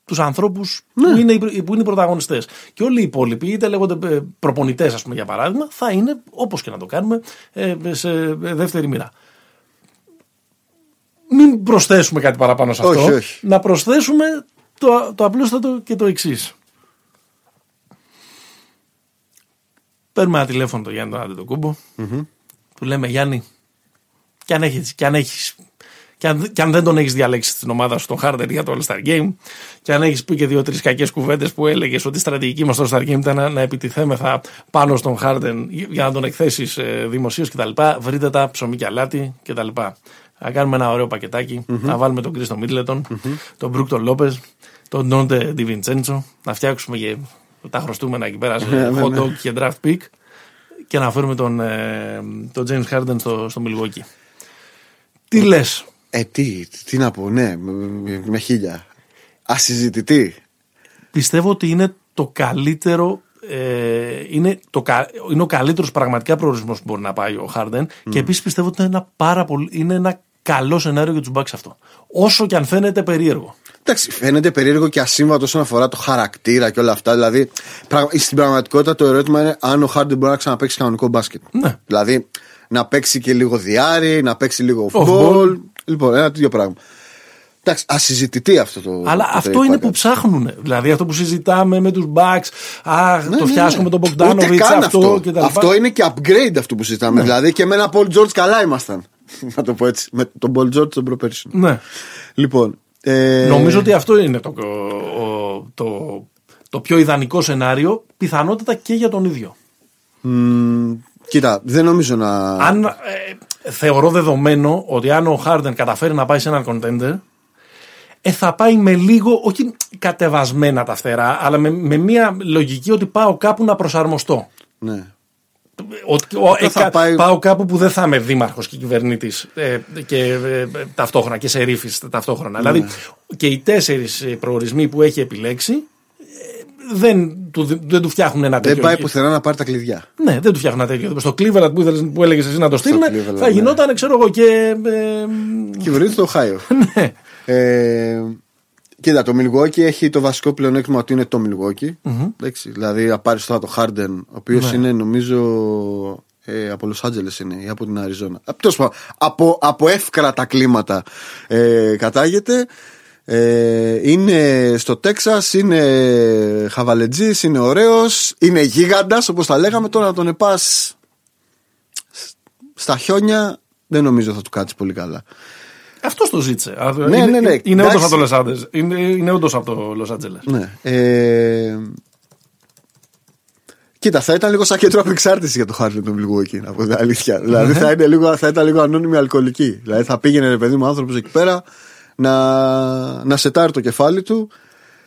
τους ανθρώπους ναι. που, είναι, που είναι οι πρωταγωνιστές. Και όλοι οι υπόλοιποι, είτε λέγονται ε, προπονητές ας πούμε για παράδειγμα, θα είναι όπως και να το κάνουμε ε, σε δεύτερη μοίρα μην προσθέσουμε κάτι παραπάνω σε αυτό. Όχι, όχι. Να προσθέσουμε το, το απλούστατο και το εξής. Παίρνουμε ένα τηλέφωνο το Γιάννη τον Αντετοκούμπο. Mm-hmm. Του λέμε Γιάννη, και αν έχεις και αν έχεις, και αν, και αν δεν τον έχεις διαλέξει στην ομάδα σου τον Χάρτερ για το All Star Game, και αν έχεις πει και δύο-τρει κακές κουβέντες που έλεγες ότι η στρατηγική μας στο All Star Game ήταν να, να επιτιθέμεθα πάνω στον Χάρτερ για να τον εκθέσεις ε, δημοσίως κτλ. Βρείτε τα ψωμί και αλάτι κτλ. Να κάνουμε ένα ωραίο πακετάκι, mm-hmm. να βάλουμε τον Κρίστο Μίτλετον, mm-hmm. τον Μπρούκτο Λόπες, τον Νόντε Ντιβιντσέντσο, να φτιάξουμε και τα χρωστούμενα εκεί πέρα σε ναι, ναι, hot ναι. dog και draft pick και να φέρουμε τον, ε, τον James Harden στο, στο Milwaukee. Τι λες; Ε, τι, τι να πω, ναι, με, με χίλια. Ασυζητητή. Πιστεύω ότι είναι το καλύτερο ε, είναι, το, είναι ο καλύτερος πραγματικά προορισμός που μπορεί να πάει ο Χάρντεν mm. και επίσης πιστεύω ότι είναι ένα, πάρα πολύ, είναι ένα καλό σενάριο για τους Bucks αυτό. Όσο και αν φαίνεται περίεργο. Εντάξει, φαίνεται περίεργο και ασύμβατο όσον αφορά το χαρακτήρα και όλα αυτά. Δηλαδή, στην πραγματικότητα το ερώτημα είναι αν ο Χάρντεν μπορεί να ξαναπέξει κανονικό μπάσκετ. Ναι. Δηλαδή, να παίξει και λίγο διάρρη, να παίξει λίγο football. Λοιπόν, ένα τέτοιο πράγμα. Εντάξει, ασυζητητή αυτό το. Αλλά το αυτό είναι που ψάχνουν. Δηλαδή αυτό που συζητάμε με τους Bucks. Α, ναι, το ναι, ναι. με τον Μπογκδάνοβιτ. Αυτό, αυτό. Και τα αυτό είναι και upgrade αυτό που συζητάμε. Ναι. Δηλαδή και με ένα Paul George καλά ήμασταν. Να το πω έτσι. Με τον Paul George τον προπέρσι. Ναι. Λοιπόν. Ε... Νομίζω ότι αυτό είναι το, το, το, πιο ιδανικό σενάριο. Πιθανότατα και για τον ίδιο. Mm, κοίτα, δεν νομίζω να. Αν, ε, θεωρώ δεδομένο ότι αν ο Χάρντεν καταφέρει να πάει σε έναν contender ε, θα πάει με λίγο, όχι κατεβασμένα τα φτερά, αλλά με, με μια λογική ότι πάω κάπου να προσαρμοστώ. Ναι. Ο, θα πάει... Πάω κάπου που δεν θα είμαι δήμαρχος και κυβερνήτης ε, και ε, ταυτόχρονα και σε ταυτόχρονα. Ναι. Δηλαδή και οι τέσσερις προορισμοί που έχει επιλέξει ε, δεν του, δεν του φτιάχνουν ένα τέτοιο. Δεν πάει πουθενά να πάρει τα κλειδιά. Ναι, δεν του φτιάχνουν ένα τέτοιο. Στο Cleveland που, που έλεγες εσύ να το στείλουν, θα ναι. γινόταν, ξέρω εγώ, και. Ε, Κυβερνήτης του Οχάιο. ναι. Ε, κοίτα, το Milwaukee έχει το βασικό πλεονέκτημα ότι είναι το Milwaukee. Mm-hmm. δηλαδή, να πάρει τώρα το Harden, ο οποίος ναι. είναι νομίζω ε, από Los Angeles είναι ή από την Αριζόνα. Από, από, από εύκρατα κλίματα ε, κατάγεται. Ε, είναι στο Τέξας, είναι χαβαλετζής, είναι ωραίος, είναι γίγαντας όπως τα λέγαμε. Τώρα να τον επάς στα χιόνια δεν νομίζω θα του κάτσει πολύ καλά. Αυτός το ζήτησε. Ναι, είναι, ναι, ναι. Είναι όντως από το Λος Είναι, είναι όντως από το Λος Άντζελες. Ναι. Ε... Κοίτα, θα ήταν λίγο σαν κέντρο απεξάρτησης για το Χάρλιν τον Μιλγουόκι, να πω την αλήθεια. δηλαδή θα, είναι λίγο, θα ήταν λίγο ανώνυμη αλκοολική. Δηλαδή θα πήγαινε ρε παιδί μου άνθρωπος εκεί πέρα να, να σετάρει το κεφάλι του.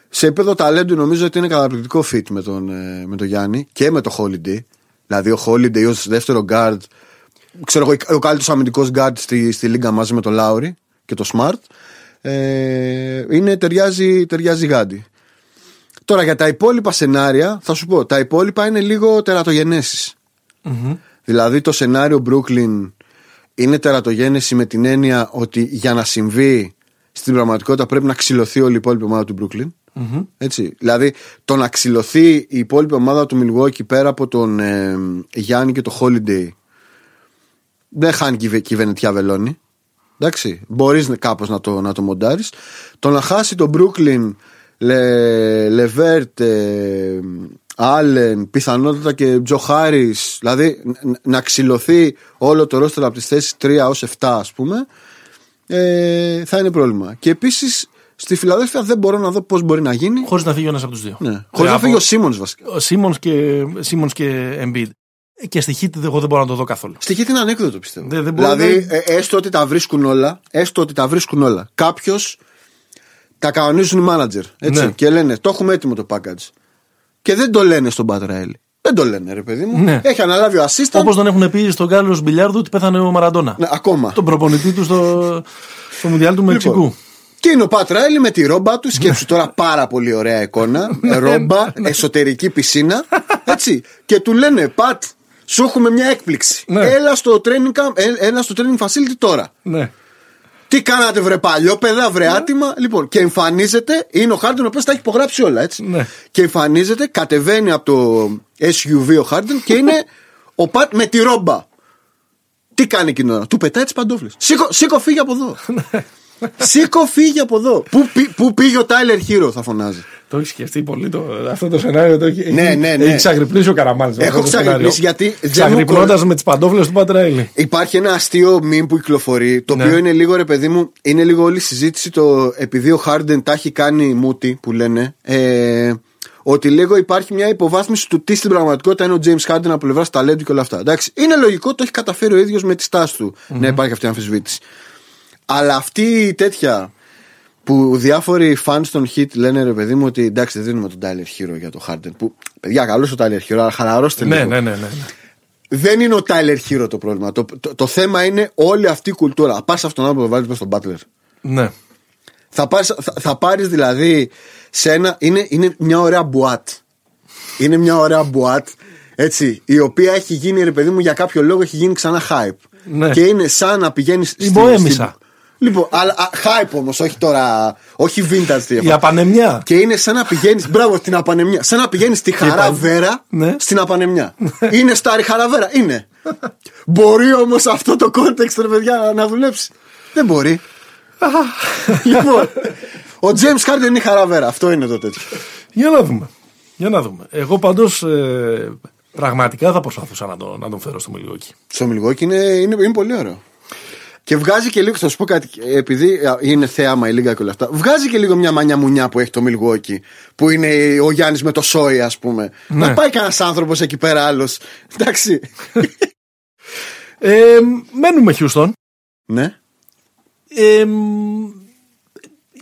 Σε επίπεδο ταλέντου νομίζω ότι είναι καταπληκτικό fit με τον, ε, με τον Γιάννη και με το Holiday. Δηλαδή ο Holiday ως δεύτερο guard, ξέρω εγώ, ο καλύτερος αμυντικός guard στη, στη λίγα μαζί με τον Λάουρι και το Smart. Ε, είναι, ταιριάζει, ταιριάζει γάντι. Τώρα για τα υπόλοιπα σενάρια, θα σου πω, τα υπόλοιπα είναι λίγο τερατογενέσεις. Mm-hmm. Δηλαδή το σενάριο Brooklyn είναι τερατογένεση με την έννοια ότι για να συμβεί στην πραγματικότητα πρέπει να ξυλωθεί όλη η υπόλοιπη ομάδα του Brooklyn. Mm-hmm. Έτσι. Δηλαδή το να ξυλωθεί η υπόλοιπη ομάδα του Milwaukee πέρα από τον ε, Γιάννη και το Holiday δεν χάνει και η Βενετιά βελόνι. Εντάξει, μπορείς κάπως να το, να το μοντάρεις. Το να χάσει το Brooklyn, Λε, Λεβέρτ, Άλεν, πιθανότατα και Τζο Χάρι, δηλαδή να ξυλωθεί όλο το ρόστερ από τις θέσεις 3 ως 7, ας πούμε, ε, θα είναι πρόβλημα. Και επίσης στη Φιλαδέλφια δεν μπορώ να δω πώς μπορεί να γίνει. Χωρίς να φύγει ο ένας από τους δύο. Ναι. Χωρίς να φύγει ο Σίμον βασικά. Ο Σίμον και, Σίμονς και Embiid. Και στη Χίτη εγώ δεν μπορώ να το δω καθόλου. Στη Χίτη είναι ανέκδοτο πιστεύω. Δεν, δεν δηλαδή, να... Ε, έστω ότι τα βρίσκουν όλα, έστω ότι τα βρίσκουν όλα. Κάποιος τα κανονίζουν οι μάνατζερ. Έτσι, ναι. Και λένε, το έχουμε έτοιμο το package. Και δεν το λένε στον Πατραέλ. Δεν το λένε, ρε παιδί μου. Ναι. Έχει αναλάβει ο assistant. Όπως τον έχουν πει στον Κάρλος Μπιλιάρδου ότι πέθανε ο Μαραντόνα. Ναι, ακόμα. Τον προπονητή του στο, στο Μουντιάλ του Μεξικού. Λοιπόν, και είναι ο Πατραέλη με τη ρόμπα του. Σκέψου τώρα πάρα πολύ ωραία εικόνα. Ναι, ρόμπα, ναι. εσωτερική πισίνα. Έτσι. Και του λένε, Πατ, σου έχουμε μια έκπληξη. Ναι. Έλα, στο training, ε, έλα στο training facility τώρα. Ναι. Τι κάνατε, βρε παλιό, παιδά, βρε ναι. άτιμα. Λοιπόν, και εμφανίζεται, είναι ο Χάρντεν ο οποίος τα έχει υπογράψει όλα, έτσι. Ναι. Και εμφανίζεται, κατεβαίνει από το SUV ο Χάρντεν και είναι ο Πατ με τη ρόμπα. Τι κάνει εκείνη ώρα, του πετάει τις παντόφλες. Σήκω, σήκω, φύγει από εδώ. Ναι. σήκω, φύγει από εδώ. Πού, πού πήγε ο Τάιλερ Χείρο, θα φωνάζει. Το έχεις σκεφτεί πολύ το, αυτό το σενάριο. Το έχει, ναι, ναι, ναι. έχει ξαγρυπνήσει ο Καραμάνη. Έχω ξαγρυπνήσει γιατί. Ξαγρυπνώντας με τις παντόφλες του Πατραήλη. Υπάρχει ένα αστείο μήνυμα που κυκλοφορεί, το ναι. οποίο είναι λίγο ρε παιδί μου, είναι λίγο όλη η συζήτηση το επειδή ο Χάρντεν τα έχει κάνει μούτι που λένε. Ε, ότι λίγο υπάρχει μια υποβάθμιση του τι στην πραγματικότητα είναι ο James Harden από πλευράς ταλέντου και όλα αυτά. Εντάξει, είναι λογικό, το έχει καταφέρει ο ίδιος με τη στάση του mm-hmm. να υπάρχει αυτή η αμφισβήτηση. Αλλά αυτή η τέτοια που διάφοροι fans των hit λένε ρε παιδί μου ότι εντάξει δεν δίνουμε τον Tyler Hero για το Harden. Που παιδιά, καλός ο Tyler Hero, αλλά χαλαρώστε ναι, λίγο. Ναι, ναι, ναι, ναι. Δεν είναι ο Tyler Hero το πρόβλημα. Το, το, το, θέμα είναι όλη αυτή η κουλτούρα. Πα αυτόν τον άνθρωπο που βάλεις στον Butler. Ναι. Θα πάρεις θα, θα πάρεις δηλαδή σε ένα. Είναι, είναι μια ωραία μπουάτ. Είναι μια ωραία μπουάτ. Έτσι, η οποία έχει γίνει, ρε παιδί μου, για κάποιο λόγο έχει γίνει ξανά hype. Ναι. Και είναι σαν να πηγαίνεις. Στην Μποέμισα. Λοιπόν, αλλά hype όμως, όχι τώρα. Όχι vintage Η απανεμιά. Και είναι σαν να πηγαίνεις. Μπράβο, την απανεμιά. Σαν να πηγαίνεις στη χαραβέρα ναι. στην απανεμιά. είναι στάρι χαραβέρα. Είναι. μπορεί όμως αυτό το context, ρε παιδιά, να δουλέψει; Δεν μπορεί. λοιπόν, ο James Harden είναι η χαραβέρα. Αυτό είναι το τέτοιο. Για να δούμε. Για να δούμε. Εγώ πάντως ε, πραγματικά θα προσπαθούσα να τον, να τον φέρω στο Μιλγόκι. Στο Μιλγόκι είναι, είναι, είναι πολύ ωραίο. Και βγάζει και λίγο, θα σου πω κάτι, επειδή είναι θέαμα η λίγα και όλα αυτά, βγάζει και λίγο μια μανιά μουνιά που έχει το Μιλγόκι, που είναι ο Γιάννης με το Σόι, ας πούμε. Ναι. Να πάει κανένας άνθρωπος εκεί πέρα άλλος. Εντάξει. ε, μένουμε Χιούστον. Ναι. Ε,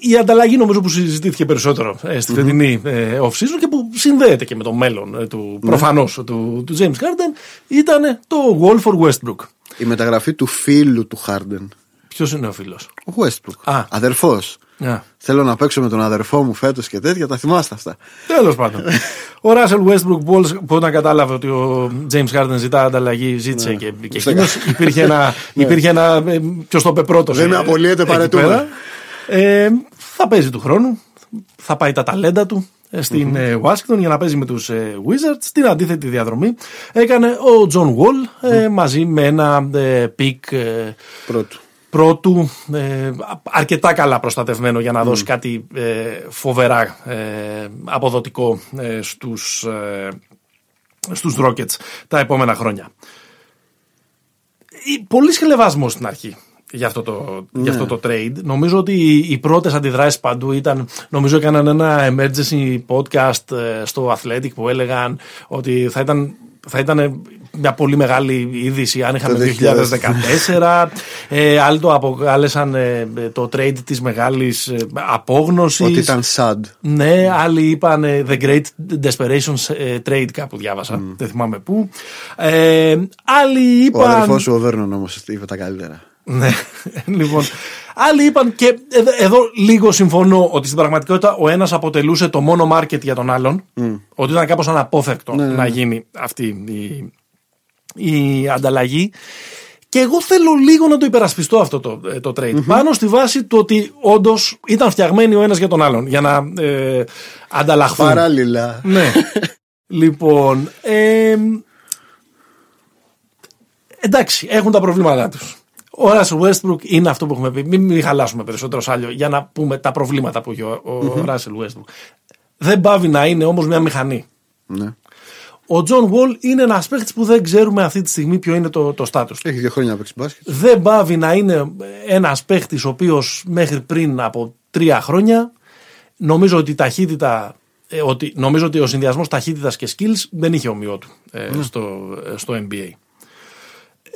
η ανταλλαγή νομίζω που συζητήθηκε περισσότερο ε, στη φετινή ε, off-season και που συνδέεται και με το μέλλον ε, του, ναι. προφανώς του, του James Harden ήταν το Wall for Westbrook. Η μεταγραφή του φίλου του Χάρντεν. Ποιος είναι ο φίλος, Ο Westbrook. Αδερφός. Θέλω να παίξω με τον αδερφό μου φέτος και τέτοια, τα θυμάστε αυτά. Τέλος πάντων. ο Russell Westbrook που όταν κατάλαβε ότι ο James Harden ζητά ανταλλαγή, ζήτησε ναι. και, και εκείνος. υπήρχε ένα. Ναι. υπήρχε ένα ε, Ποιος το είπε πρώτο. Δεν με απολύετε παραιτούμαι. Ε, θα παίζει του χρόνου. Θα πάει τα ταλέντα του στην mm Washington για να παίζει με τους ε, Wizards. Στην αντίθετη διαδρομή έκανε ο John Wall ε, μαζί με ένα pick πρώτου. Πρώτου, αρκετά καλά προστατευμένο για να δώσει κάτι φοβερά αποδοτικό στους, στους Rockets τα επόμενα χρόνια. Πολύ σχελεβασμό στην αρχή για αυτό το, για αυτό το trade. Νομίζω ότι οι πρώτες αντιδράσεις παντού ήταν. Νομίζω έκαναν ένα emergency podcast ε, στο Athletic που έλεγαν ότι θα ήταν θα ήταν μια πολύ μεγάλη είδηση αν είχαμε το 2014. ε, άλλοι το αποκάλεσαν ε, το trade της μεγάλης ε, απόγνωσης. Ότι ήταν sad. Ναι, άλλοι είπαν The Great Desperation Trade κάπου διάβασα. Δεν θυμάμαι πού. άλλοι είπαν... Ο αδερφός σου ο Βέρνον όμως είπε τα καλύτερα. Ναι, λοιπόν. Άλλοι είπαν και εδώ λίγο συμφωνώ ότι στην πραγματικότητα ο ένας αποτελούσε το μόνο market για τον άλλον. Ότι ήταν κάπως αναπόφευκτο ναι, ναι, να ναι. γίνει αυτή η, η ανταλλαγή. Και εγώ θέλω λίγο να το υπερασπιστώ αυτό το, ε, το trade. Πάνω στη βάση του ότι όντως ήταν φτιαγμένοι ο ένας για τον άλλον. Για να ε, ανταλλαχθούν. Παράλληλα. Ναι. λοιπόν. Ε, εντάξει, έχουν τα προβλήματά τους. Ο Russell Westbrook είναι αυτό που έχουμε πει. Μην, μην χαλάσουμε περισσότερο σάλιο για να πούμε τα προβλήματα που έχει ο, Russell Westbrook. Δεν παύει να είναι όμως μια μηχανή. Ναι. Ο John Wall είναι ένας παίχτη που δεν ξέρουμε αυτή τη στιγμή ποιο είναι το, το στάτου Έχει δύο χρόνια να παίξει μπάσκετ. Δεν παύει να είναι ένας παίχτη ο οποίος μέχρι πριν από τρία χρόνια νομίζω ότι η ταχύτητα. Ε, ότι, νομίζω ότι ο συνδυασμός ταχύτητας και skills δεν είχε όμοιό του ε, ναι. στο, ε, στο NBA.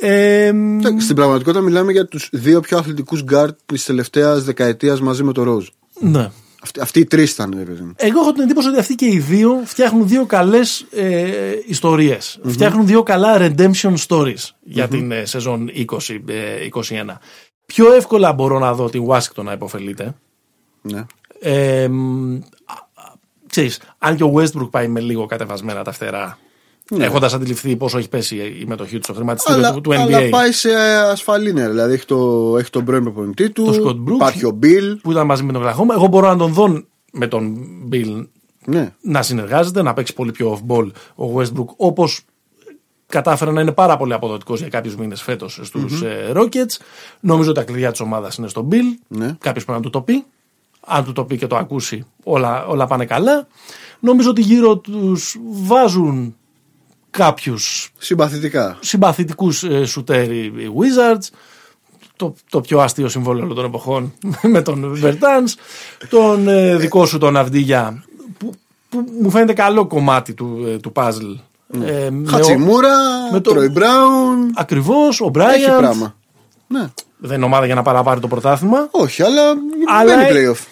Ε, Στην πραγματικότητα μιλάμε για τους δύο πιο αθλητικούς γκάρτ της τελευταίας δεκαετίας μαζί με το Rose. Ναι. Αυτοί, αυτοί οι τρεις ήταν, βέβαια. Εγώ έχω την εντύπωση ότι αυτοί και οι δύο φτιάχνουν δύο καλές ε, ιστορίες. Mm-hmm. Φτιάχνουν δύο καλά redemption stories για mm-hmm. την ε, σεζόν 2021. Ε, πιο εύκολα μπορώ να δω την Washington να υποφελείται. Ναι. Ε, ξέρεις, αν και ο Westbrook πάει με λίγο κατεβασμένα τα φτερά ναι. Έχοντας αντιληφθεί πόσο έχει πέσει η μετοχή του στο χρηματιστήριο του, του NBA. Αλλά πάει σε ασφαλή νέα. Δηλαδή έχει, το, έχει τον πρώην προπονητή του. Το Scott Brooks, υπάρχει ο Bill. Που ήταν μαζί με τον Κλαχώμα. Εγώ μπορώ να τον δω με τον Bill ναι. να συνεργάζεται, να παίξει πολύ πιο off-ball ο Westbrook. Όπως κατάφερε να είναι πάρα πολύ αποδοτικός για κάποιους μήνες φέτος στους mm-hmm. Rockets. Νομίζω ότι τα κλειδιά της ομάδας είναι στον Bill. Ναι. Κάποιος πρέπει να του το πει. αν του το πει και το ακούσει, όλα, όλα πάνε καλά. Νομίζω ότι γύρω τους βάζουν κάποιους συμπαθητικά συμπαθητικούς ε, σουτέρ οι Wizards το, το πιο αστείο συμβόλαιο όλων των εποχών με τον Βερτάνς τον ε, δικό σου τον Αυδίγια που, που μου φαίνεται καλό κομμάτι του, ε, του puzzle ε, Χατσιμούρα, με το... Τρόι Μπράουν. Ακριβώς, ο Μπράιαντ. Έχει πράγμα. Ναι. Δεν είναι ομάδα για να παραπάρει το πρωτάθλημα. Όχι, αλλά, αλλά είναι playoff.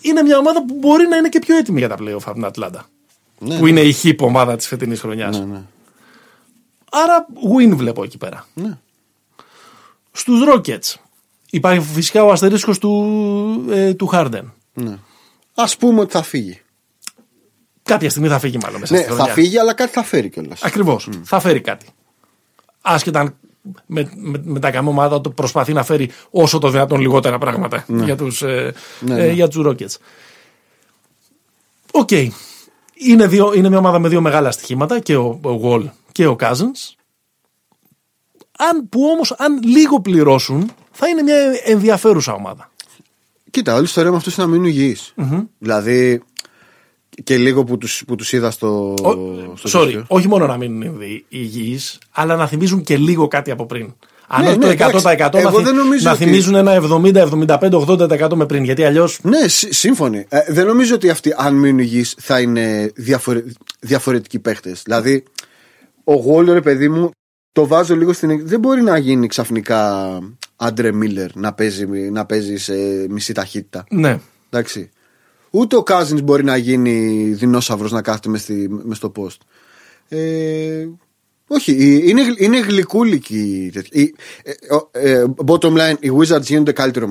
Είναι μια ομάδα που μπορεί να είναι και πιο έτοιμη για τα playoff από την Ατλάντα. Ναι, που ναι. είναι η hip ομάδα της φετινής χρονιάς. Ναι, ναι. Άρα win βλέπω εκεί πέρα. Ναι. Στους Rockets υπάρχει φυσικά ο αστερίσκος του, ε, του Harden. Ναι. Α πούμε ότι θα φύγει. Κάποια στιγμή θα φύγει μάλλον μέσα ναι, θα φύγει, αλλά κάτι θα φέρει κιόλας. Ακριβώς. Θα φέρει κάτι. Άσχετα αν με, με, με, τα καμία ομάδα το προσπαθεί να φέρει όσο το δυνατόν λιγότερα πράγματα ναι. για τους ε, ναι, ε, ναι. ε, Rockets. OK. Okay. Είναι, είναι μια ομάδα με δύο μεγάλα στοιχήματα και ο, ο Wall και ο Cousins. Αν, που όμως αν λίγο πληρώσουν θα είναι μια ενδιαφέρουσα ομάδα. Κοίτα, όλη η ιστορία με αυτούς είναι να μείνουν υγιείς. Mm-hmm. Δηλαδή και λίγο που τους, που τους είδα στο, ο, στο Sorry, όχι μόνο να μείνουν υγιείς, αλλά να θυμίζουν και λίγο κάτι από πριν. Αν ναι, όχι το 100% ναι, να, να θυμίζουν ένα 70, 75, 80% με πριν. Γιατί αλλιώ. Ναι, σύμφωνοι. Ε, δεν νομίζω ότι αυτοί, αν μείνουν υγιείς, θα είναι διαφορε... διαφορετικοί παίχτες. Δηλαδή, ο Γόλερ, παιδί μου, το βάζω λίγο στην. Δεν μπορεί να γίνει ξαφνικά Άντρε Μίλλερ να παίζει, να παίζει σε μισή ταχύτητα. Ναι. Εντάξει. Ούτε ο Κάζινς μπορεί να γίνει δεινόσαυρος να κάθεται μες, μες στο post. Ε, όχι, είναι, είναι γλυκούλικη. Ε, ε, bottom line, οι Wizards γίνονται καλύτερη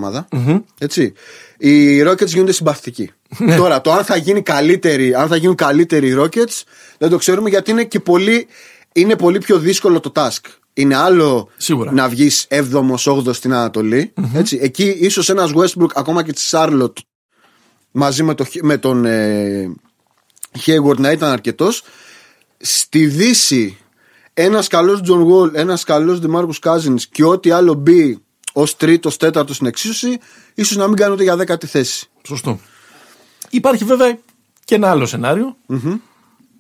Έτσι. Οι Rockets γίνονται συμπαθητικοί. Ναι. Τώρα, το αν θα, γίνει καλύτερη, αν θα γίνουν καλύτεροι οι Rockets δεν το ξέρουμε γιατί είναι και πολύ, είναι πολύ πιο δύσκολο το task. Είναι άλλο Σίγουρα. να βγεις 7ο-8ο στην ανατολη Έτσι. Εκεί ίσως ένας Westbrook ακόμα και της Charlotte μαζί με, το, με τον ε, Hayward να ήταν αρκετός. Στη Δύση, ένας καλός Τζον Γουόλ, ένας καλός Ντεμάρκους Κάζινς και ό,τι άλλο μπει ως τρίτος, τέταρτος στην εξίσωση, ίσως να μην κάνει ούτε για δέκατη θέση. Σωστό. Υπάρχει βέβαια και ένα άλλο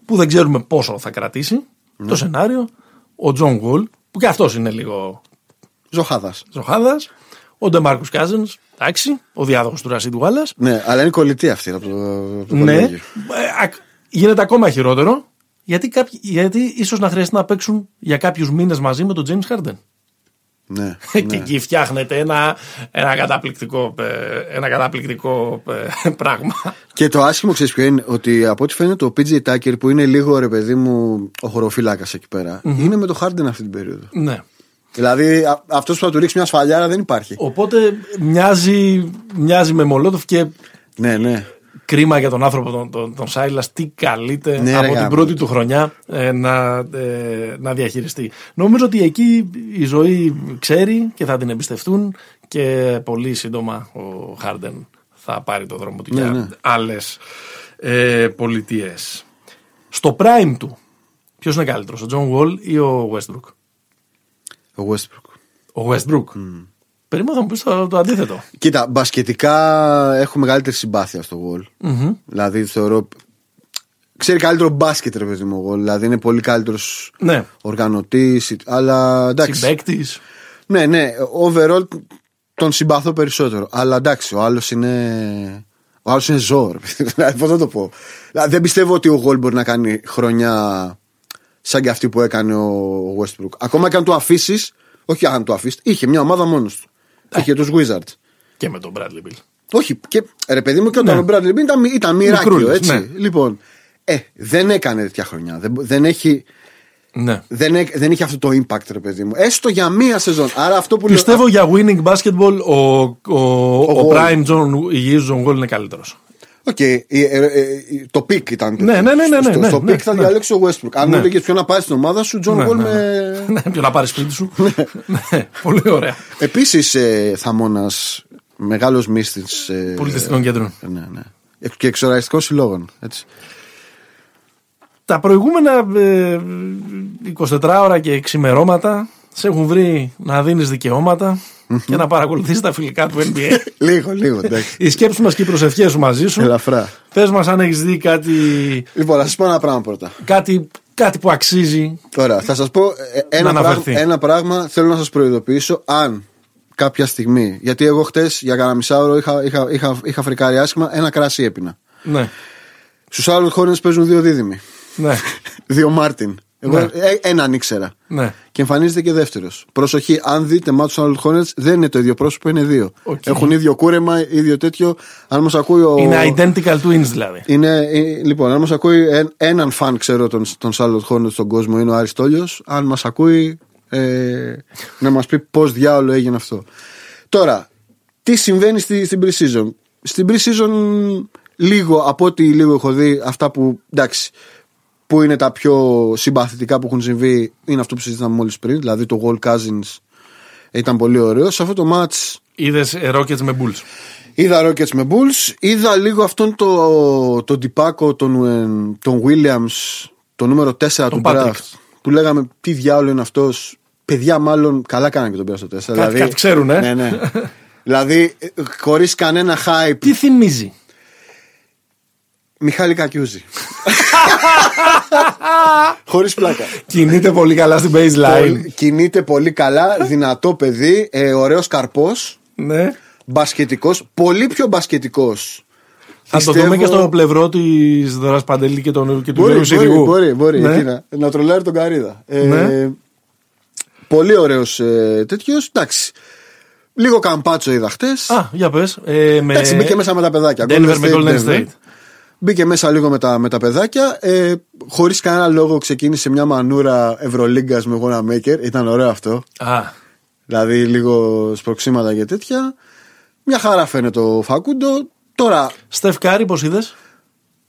που δεν ξέρουμε πόσο θα κρατήσει. Ναι. Το σενάριο, ο Τζον Γουόλ, που και αυτός είναι λίγο. Ζωχάδας. Ζωχάδας. Ο Ντεμάρκους Κάζινς, εντάξει, ο διάδοχος του Ρασίντ Γουάλας. Ναι, αλλά είναι κολλητοί αυτοί από το, το Ναι, ε, γίνεται ακόμα χειρότερο γιατί, κάποιοι, γιατί ίσως να χρειαστεί να παίξουν για κάποιους μήνες μαζί με τον James Harden. Ναι, και ναι. εκεί φτιάχνεται ένα, ένα καταπληκτικό, ε, ένα καταπληκτικό ε, πράγμα. Και το άσχημο ξέρεις ποιο είναι, ότι από ό,τι φαίνεται ο PJ Tucker που είναι λίγο ρε παιδί μου ο χωροφύλακας εκεί είναι με το Harden αυτή την περίοδο. Ναι. Δηλαδή αυτός που θα του ρίξει μια σφαλιάρα δεν υπάρχει. Οπότε μοιάζει, μοιάζει με Μολότοφ και. Ναι, ναι. Κρίμα για τον άνθρωπο τον, τον, τον Σάιλας, τι καλείται ναι, από την πρώτη του χρονιά ε, να, ε, να διαχειριστεί. Νομίζω ότι εκεί η ζωή ξέρει και θα την εμπιστευτούν και πολύ σύντομα ο Χάρντεν θα πάρει το δρόμο του ναι, για ναι. άλλες ε, πολιτείες. Στο prime του, ποιος είναι καλύτερος, ο Τζον Γουόλ ή ο Westbrook; Ο Westbrook. Ο Westbrook. Mm. Περίμενα να μου πεις το, το, αντίθετο. Κοίτα, μπασκετικά έχω μεγαλύτερη συμπάθεια στο Wall. Mm-hmm. Δηλαδή θεωρώ. Ξέρει καλύτερο μπάσκετ, ρε παιδί μου. Δηλαδή είναι πολύ καλύτερος ναι. οργανωτής. Αλλά εντάξει. Συμπαίκτης. Ναι, ναι. Overall τον συμπαθώ περισσότερο. Αλλά εντάξει, ο άλλος είναι. Ο άλλος είναι ζώο. Δηλαδή, Πώς να το πω. Δηλαδή, δεν πιστεύω ότι ο Γολ μπορεί να κάνει χρονιά σαν και αυτή που έκανε ο Westbrook. Ακόμα και αν το αφήσεις, όχι αν το αφήσεις, είχε μια ομάδα μόνος του. Ε. Είχε τους Wizards. Και με τον Bradley Bill. Όχι, και ρε παιδί μου, και όταν ναι. ο Bradley Bill ήταν, ήταν μοιράκιο, έτσι. Ναι. Λοιπόν, ε, δεν έκανε τέτοια χρονιά. Δεν, δεν έχει. Ναι. Δεν, δεν είχε αυτό το impact, ρε παιδί μου. Έστω για μία σεζόν. Άρα αυτό που Πιστεύω λέω... για winning basketball ο, ο, ο, ο, Prime John, John Wall είναι καλύτερος. OK, okay, ε, ε, ε, το peak ήταν τέτοιο. Ναι, ναι, ναι. ναι, στο, ναι, στο ναι, peak θα ναι. διαλέξει ο Westbrook. Αν μου έλεγες ποιο να πάρει στην ομάδα σου, Τζον Γουόλ με. Ναι, ποιο να πάρεις σπίτι σου. ναι, πολύ ωραία. Επίσης, ε, Θαμώνας, μεγάλος μύστης. Ε, Πολιτιστικών κέντρων. Ναι, ναι. Και εξωραϊστικών συλλόγων. Έτσι. Τα προηγούμενα ε, 24 ώρα και ξημερώματα σε έχουν βρει να δίνεις δικαιώματα και να παρακολουθήσει τα φιλικά του NBA. λίγο, λίγο. Εντάξει. Οι σκέψεις μας και οι προσευχές σου μαζί σου. Ελαφρά. Πε μας αν έχεις δει κάτι. Λοιπόν, θα σας πω ένα πράγμα πρώτα. Κάτι, κάτι που αξίζει. Τώρα, θα σας πω ε, ένα, πράγμα, ένα πράγμα. Θέλω να σας προειδοποιήσω. Αν κάποια στιγμή. Γιατί εγώ χτες για κανένα μισάωρο είχα, είχα, είχα, είχα φρικάρει άσχημα, ένα κράσι έπεινα. Ναι. Στους άλλους χώρες παίζουν δύο δίδυμοι. Ναι. δύο Μάρτιν. Εγώ ναι. Ε, έναν ήξερα. Ναι. Και εμφανίζεται και δεύτερος. Προσοχή, αν δείτε μάτσου άλλου Hornets, δεν είναι το ίδιο πρόσωπο, είναι δύο. Okay. Έχουν ίδιο κούρεμα, ίδιο τέτοιο. Αν μας ακούει ο. Είναι identical twins δηλαδή. Είναι, ε, λοιπόν, αν μας ακούει έναν φαν, ξέρω, των, των Charlotte Hornets στον κόσμο, είναι ο Αριστόλιο. Αν μας ακούει, ε, να μας πει πώς διάολο έγινε αυτό. Τώρα, τι συμβαίνει στη, στην pre-season; Στην pre-season, λίγο από ό,τι λίγο έχω δει, αυτά που εντάξει, που είναι τα πιο συμπαθητικά που έχουν συμβεί είναι αυτό που συζητήσαμε μόλις πριν. Δηλαδή το Wall Cousins ήταν πολύ ωραίο. Σε αυτό το match. Είδες Rockets με Bulls. Είδα Rockets με Bulls. Είδα λίγο αυτόν τον το τυπάκο, τον, ε, τον Williams, το νούμερο 4 του draft. Που λέγαμε τι διάολο είναι αυτός. Παιδιά, μάλλον καλά κάνανε και τον πήρα στο 4. Κάτι, δηλαδή, κάτι ξέρουν, ε. Ναι, ναι. δηλαδή, χωρίς κανένα hype. Τι θυμίζει. Μιχάλη Κακιούζη. Χωρίς πλάκα. Κινείται πολύ καλά στην baseline. Κινείται πολύ καλά, δυνατό παιδί, ε, ωραίος καρπός. Ναι. Μπασκετικός, πολύ πιο μπασκετικός. Θα Πιστεύω... το δούμε και στο πλευρό της Δωρά Παντελή και, τον, και του μπορεί, μπορεί, μπορεί, μπορεί, ναι. να, να τρολάρει τον Καρίδα. Ε, ναι. Πολύ ωραίος ε, τέτοιος. Εντάξει. Λίγο καμπάτσο είδα χτες. Α, για πες. Ε, με... Εντάξει, μπήκε μέσα με τα παιδάκια. Denver με Golden State. Μπήκε μέσα λίγο με τα, με τα παιδάκια. Ε, Χωρίς κανένα λόγο ξεκίνησε μια μανούρα Ευρωλίγκας με γόνα Maker. Ήταν ωραίο αυτό. Α. Δηλαδή λίγο σπροξήματα και τέτοια. Μια χαρά φαίνεται το Φακούντο. Τώρα. Στεφκάρη, πώς είδες;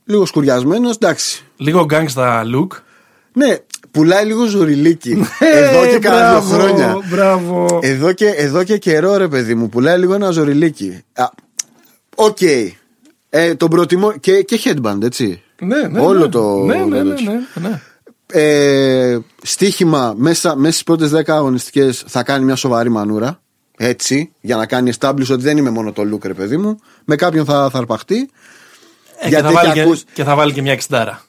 Λίγο σκουριασμένος, εντάξει. Λίγο gangsta look. Ναι, πουλάει λίγο ζοριλίκι. Ναι, εδώ και κάνα δύο χρόνια. Μπράβο. Εδώ και, εδώ και καιρό, ρε παιδί μου, πουλάει λίγο ένα ζοριλίκι. OK. Okay. Ε, τον προτιμώ. Και, και headband, έτσι. Ναι, ναι. Όλο ναι. το. Ναι, ναι, ναι. ναι, ναι. Ε, στοίχημα μέσα, μέσα στις πρώτες 10 αγωνιστικές θα κάνει μια σοβαρή μανούρα. Έτσι, για να κάνει establish ότι δεν είμαι μόνο το look, ρε παιδί μου. Με κάποιον θα, θα αρπαχτεί. Ε, και, θα βάλει και, και, θα βάλει και μια εξτάρα.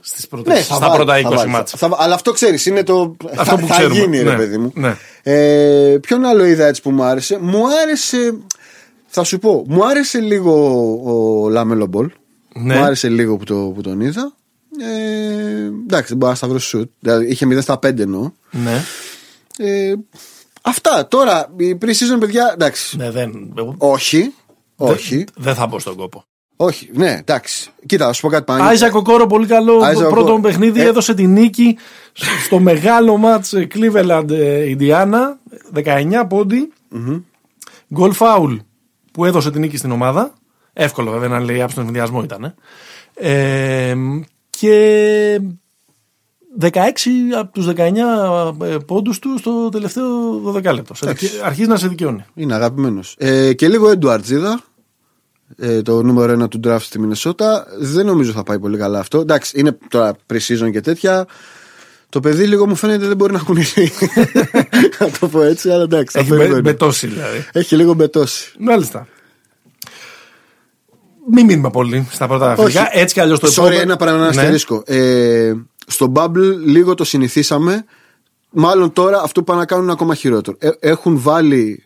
Στις πρώτες, ναι, στα πρώτα 20 ματς. Αλλά αυτό ξέρεις, είναι το. Αυτό που θα ξέρουμε. γίνει, ναι, ρε παιδί μου. Ναι. Ε, ποιον άλλο είδα έτσι που μου άρεσε; Μου άρεσε. Θα σου πω, μου άρεσε λίγο ο Λάμελο Μπολ. Ναι. Μου άρεσε λίγο που, το, που τον είδα. Ε, εντάξει, δεν μπορεί να σταυρώσει σουτ. Δηλαδή είχε 0 στα 5 εννοώ. Ναι. Ε, αυτά. Τώρα, η pre-season, παιδιά, εντάξει. Ναι, δεν... Όχι. Όχι. Δεν θα μπω στον κόπο. Όχι, ναι, εντάξει. Κοίτα, θα σου πω κάτι πάνω. Άιζα Κοκόρο, πολύ καλό. Άιζα πρώτο Κοκόρο. παιχνίδι ε... έδωσε τη νίκη στο μεγάλο μάτς Cleveland Indiana. 19 πόντι. Γκολ φάουλ που έδωσε τη νίκη στην ομάδα. Εύκολο βέβαια να λέει άψο ενδιασμό ήταν. Ε, και 16 από τους 19 πόντους του στο τελευταίο 12 λεπτό. Αρχίζει να σε δικαιώνει. Είναι αγαπημένος. Ε, και λίγο Εντουαρτζίδα, ε, το νούμερο ένα του draft στη Μινεσότα. Δεν νομίζω θα πάει πολύ καλά αυτό. Εντάξει, είναι τώρα pre-season και τέτοια. Το παιδί λίγο μου φαίνεται δεν μπορεί να κουνηθεί. να το πω έτσι, αλλά εντάξει. Έχει μπε, μπετώσει δηλαδή. Έχει λίγο μπετώσει. Μάλιστα. Μην μείνουμε πολύ στα πρώτα αφρικά. Έτσι κι αλλιώς το επόμενο. Sorry, ένα πράγμα να αστερίσκο. Ναι. Ε, στο Bubble λίγο το συνηθίσαμε. Μάλλον τώρα αυτό που πάνε να κάνουν είναι ακόμα χειρότερο. Ε, έχουν βάλει.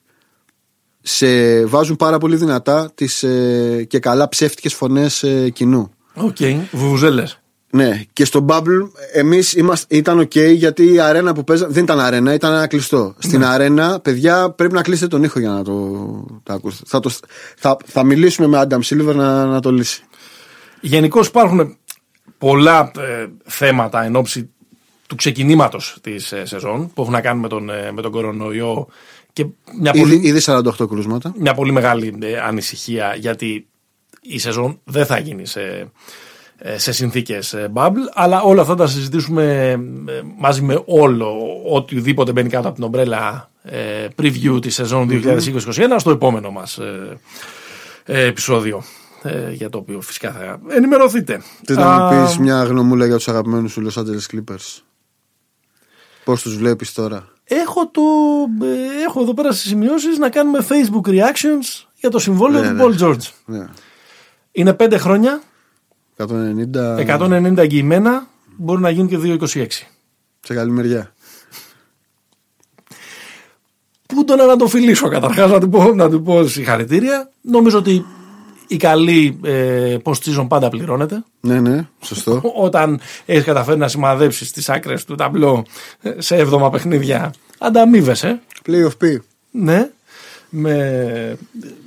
Σε, βάζουν πάρα πολύ δυνατά τις ε, και καλά ψεύτικες φωνές ε, κοινού. OK, okay. βουβουζέλες. Ναι, και στο Bubble εμείς ήταν OK γιατί η αρένα που παίζαμε δεν ήταν αρένα, ήταν ένα κλειστό. Στην ναι. αρένα, παιδιά, πρέπει να κλείσετε τον ήχο για να το, το ακούσετε. Θα, το, θα, θα μιλήσουμε με Adam Silver να, να το λύσει. Γενικώς υπάρχουν πολλά ε, θέματα εν ώψη του ξεκινήματος της ε, σεζόν που έχουν να κάνουν με τον, ε, με τον κορονοϊό. Και μια ήδη, πολύ, ήδη 48 κρούσματα. Μια πολύ μεγάλη ε, ανησυχία γιατί η σεζόν δεν θα γίνει σε ε, σε συνθήκες ε, bubble, αλλά όλα αυτά τα συζητήσουμε ε, μαζί με όλο οτιδήποτε μπαίνει κάτω από την ομπρέλα preview της σεζόν 2020-2021 στο επόμενο μας επεισόδιο για το οποίο φυσικά θα ενημερωθείτε. Τι να μου πεις μια γνωμούλα για τους αγαπημένους του Los Angeles Clippers; Πώς τους βλέπεις τώρα; Έχω, το, ε, έχω εδώ πέρα στις σημειώσεις να κάνουμε Facebook reactions για το συμβόλαιο Ναι, του ναι. Paul George. Ναι. Είναι 5 χρόνια, 190 190 εγγυημένα, μπορεί να γίνουν και 2,26. σε καλή μεριά. Πού τον να τον φιλήσω καταρχάς, να, του πω- να του πω συγχαρητήρια. Νομίζω ότι η καλή ε, post-season πάντα πληρώνεται. Ναι, ναι, σωστό. Όταν έχεις καταφέρει να σημαδέψεις τις άκρες του ταμπλό ε, σε έβδομα παιχνίδια, ανταμείβεσαι. Play of P. Ναι, με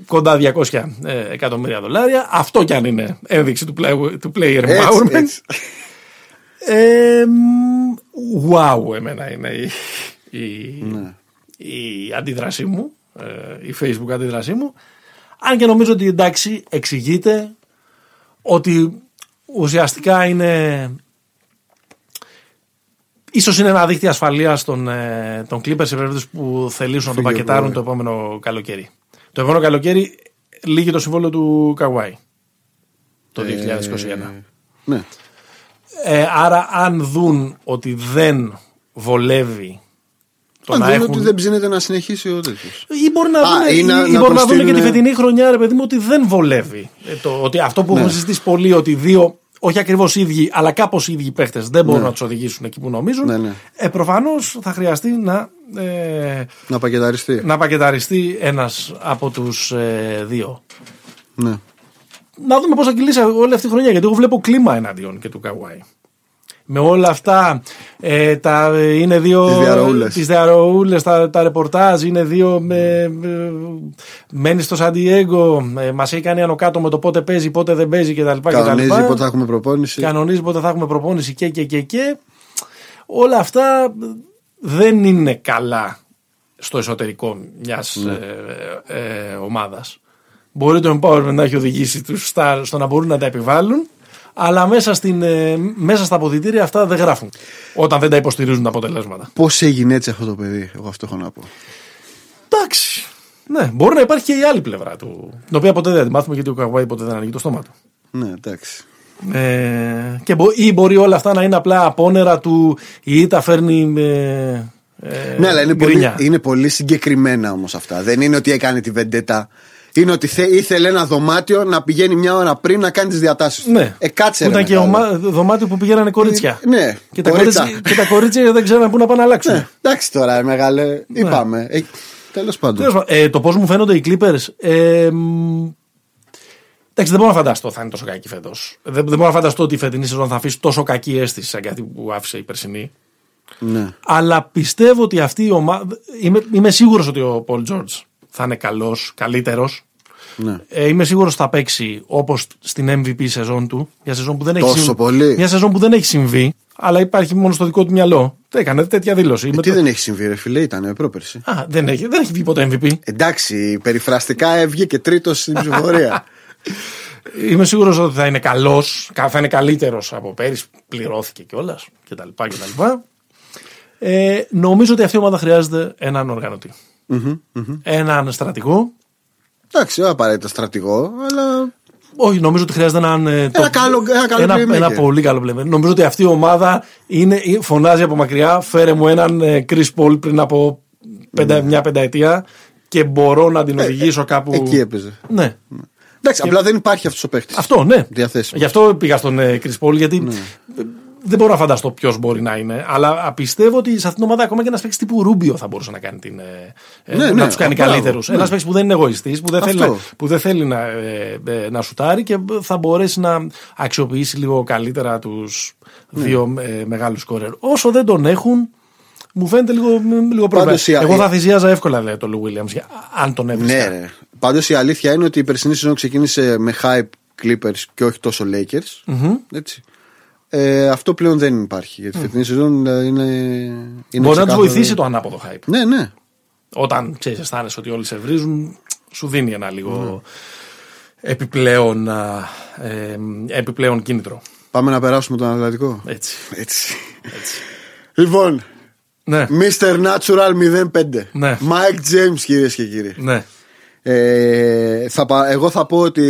κοντά 200 ε, εκατομμύρια δολάρια. Αυτό κι αν είναι ένδειξη του, play, του player Έτσι, empowerment. έτσι. Ε, μ, wow, εμένα είναι η, η, Ναι. η αντίδρασή μου, ε, η facebook αντίδρασή μου. Αν και νομίζω ότι εντάξει εξηγείται ότι ουσιαστικά είναι ίσως είναι ένα δίκτυο ασφαλείας των, ε, των Clippers σε περίπτωση που θελήσουν να το Φύγε πακετάρουν από- το επόμενο καλοκαίρι. Το επόμενο καλοκαίρι λύγει το συμβόλαιο του Καουάι το 2021. Ναι. Ε, άρα, αν δουν ότι δεν βολεύει το Αν να δουν έχουν. ότι δεν ψήνεται να συνεχίσει ο τέτοιος. Ή μπορεί να Α, δουν, ή να- ή να μπορεί το να δουν και τη στείλουνε- φετινή χρονιά, ρε παιδί μου, ότι δεν βολεύει. Ε, το, ότι αυτό που Ναι. έχουμε συζητήσει πολύ, ότι δύο, όχι ακριβώς ίδιοι, αλλά κάπως ίδιοι παίχτες δεν μπορούν Ναι. να τους οδηγήσουν εκεί που νομίζουν. Ναι, ναι. Ε, Προφανώς θα χρειαστεί να, ε, Να πακεταριστεί. να πακεταριστεί ένας από τους ε, δύο. Ναι. να δούμε πώς θα κυλήσει όλη αυτή η χρονιά. Γιατί εγώ βλέπω κλίμα εναντίον και του Καουάι. Με όλα αυτά, ε, τα, ε, είναι δύο. Τις διαρροούλες. τις διαρροούλες, τα, τα ρεπορτάζ, είναι δύο. Με, με, μένει στο Σαντιέγκο, ε, μας έχει κάνει άνω κάτω με το πότε παίζει, πότε δεν παίζει κτλ. Κανονίζει κτλ. πότε θα έχουμε προπόνηση. Κανονίζει πότε θα έχουμε προπόνηση και και και και. Όλα αυτά δεν είναι καλά στο εσωτερικό μιας Ναι. ε, ε, ομάδας. Μπορεί το empowerment να έχει οδηγήσει τους stars στο να μπορούν να τα επιβάλλουν, αλλά μέσα, στην, ε, μέσα στα αποδητήρια αυτά δεν γράφουν. Όταν δεν τα υποστηρίζουν τα αποτελέσματα. Πώς έγινε έτσι αυτό το παιδί, εγώ αυτό έχω να πω. Εντάξει. Ναι, μπορεί να υπάρχει και η άλλη πλευρά του. Την οποία ποτέ δεν τη μάθουμε γιατί ο Καβάη ποτέ δεν ανοίγει το στόμα του. Ναι, εντάξει. Ε, και μπο- ή μπορεί όλα αυτά να είναι απλά απόνερα του η ήττα φέρνει ε, ε, ναι, αλλά είναι πολύ, γκρίνια. είναι πολύ συγκεκριμένα όμως αυτά. Δεν είναι ότι έκανε τη βεντέτα. Είναι ότι θε, ήθελε ένα δωμάτιο να πηγαίνει μια ώρα πριν να κάνει τις διατάσεις του. Ναι. Ε, κάτσε Που ρε, ήταν και μεγάλε. ομά- δωμάτιο που πηγαίνανε κορίτσια. Ε, ναι, και, τα κορίτσα. κορίτσια, και τα κορίτσια δεν ξέραν πού να πάνε να αλλάξουν. Ναι, εντάξει τώρα, ε, μεγάλε. Είπαμε. Ε, Τέλος πάντων. Τέλος πάντων, ε, το πώς μου φαίνονται οι Clippers. Ε, μ, εντάξει, δεν μπορώ να φανταστώ θα είναι τόσο κακή φέτος. Δεν, δεν μπορώ να φανταστώ ότι η φετινή σεζόν θα αφήσει τόσο κακή αίσθηση σαν κάτι που άφησε η περσινή. Ναι. Αλλά πιστεύω ότι αυτή η ομάδα. Είμαι, είμαι σίγουρος ότι ο Πολ Τζόρτζ θα είναι καλός, καλύτερος. ναι. Ε, είμαι σίγουρος ότι θα παίξει όπως στην MVP σεζόν του. Μια σεζόν που δεν έχει, Τόσο πολύ; Μια σεζόν που δεν έχει συμβεί, αλλά υπάρχει μόνο στο δικό του μυαλό. Δεν έκανε τέτοια δήλωση. Ε, Με τι το- δεν έχει συμβεί, ρε φίλε, ήταν πρόπερση. Α, δεν έχει, δεν έχει βγει ποτέ MVP. Εντάξει, περιφραστικά έβγε και τρίτος στην ψηφοφορία. Είμαι σίγουρος ότι θα είναι καλός, θα είναι καλύτερος από πέρυσι. Πληρώθηκε κιόλας κτλ. κτλ. Ε, νομίζω ότι αυτή η ομάδα χρειάζεται έναν οργανωτή. Έναν στρατηγό. Εντάξει, δεν απαραίτητα στρατηγό, αλλά. Όχι, νομίζω ότι χρειάζεται έναν. ε, το- καλό- ένα καλό ένα, playmaker. ένα πολύ καλό playmaker. Νομίζω ότι αυτή η ομάδα είναι, φωνάζει από μακριά. Φέρε μου έναν ε, Chris Paul πριν από πεντα, μια πενταετία και μπορώ να την οδηγήσω κάπου. Ναι. Εκεί έπαιζε. Ναι. Εντάξει, απλά δεν υπάρχει αυτός ο παίχτη. Αυτό, ναι. Διαθέσιμος. Γι' αυτό πήγα στον ε, Chris Paul, γιατί ε, δεν μπορώ να φανταστώ ποιος μπορεί να είναι. Αλλά α, πιστεύω ότι σε αυτήν την ομάδα ακόμα και ένας παίκτης τύπου Ρούμπιο θα μπορούσε να κάνει την. ε, ε, Ναι, να ναι, τους κάνει μπράβο, καλύτερους. ναι. Ένας παίκτης που δεν είναι εγωιστής, που, δεν θέλει Αυτό. να- που δεν θέλει να, ε, ε, να σουτάρει και θα μπορέσει να αξιοποιήσει λίγο καλύτερα τους Ναι. δύο ε, μεγάλους σκόρερ. Όσο δεν τον έχουν, μου φαίνεται λίγο, λίγο πρόβλημα. Πάντως η- Εγώ θα θυσίαζα εύκολα λέει, το Λου Williams, αν τον έβρισκα. Ναι, ρε. Πάντως η αλήθεια είναι ότι η περσινή σεζόν ξεκίνησε με hype Clippers και όχι τόσο Lakers. Έτσι. Ε, αυτό πλέον δεν υπάρχει. Γιατί η φετινή σεζόν ε, είναι. είναι Μπορεί να τους ξεκάθαρο- βοηθήσει το ανάποδο hype. Ναι, ναι. όταν ξέρεις, αισθάνεσαι ότι όλοι σε βρίζουν, σου δίνει ένα λίγο επιπλέον, α, ε, επιπλέον κίνητρο. Πάμε να περάσουμε τον Ατλαντικό. Έτσι. Έτσι. Λοιπόν, Ναι, Mr. Natural 05. Ναι. Mike James, κυρίες και κύριοι. ναι. Ε, θα, πα- εγώ θα πω ότι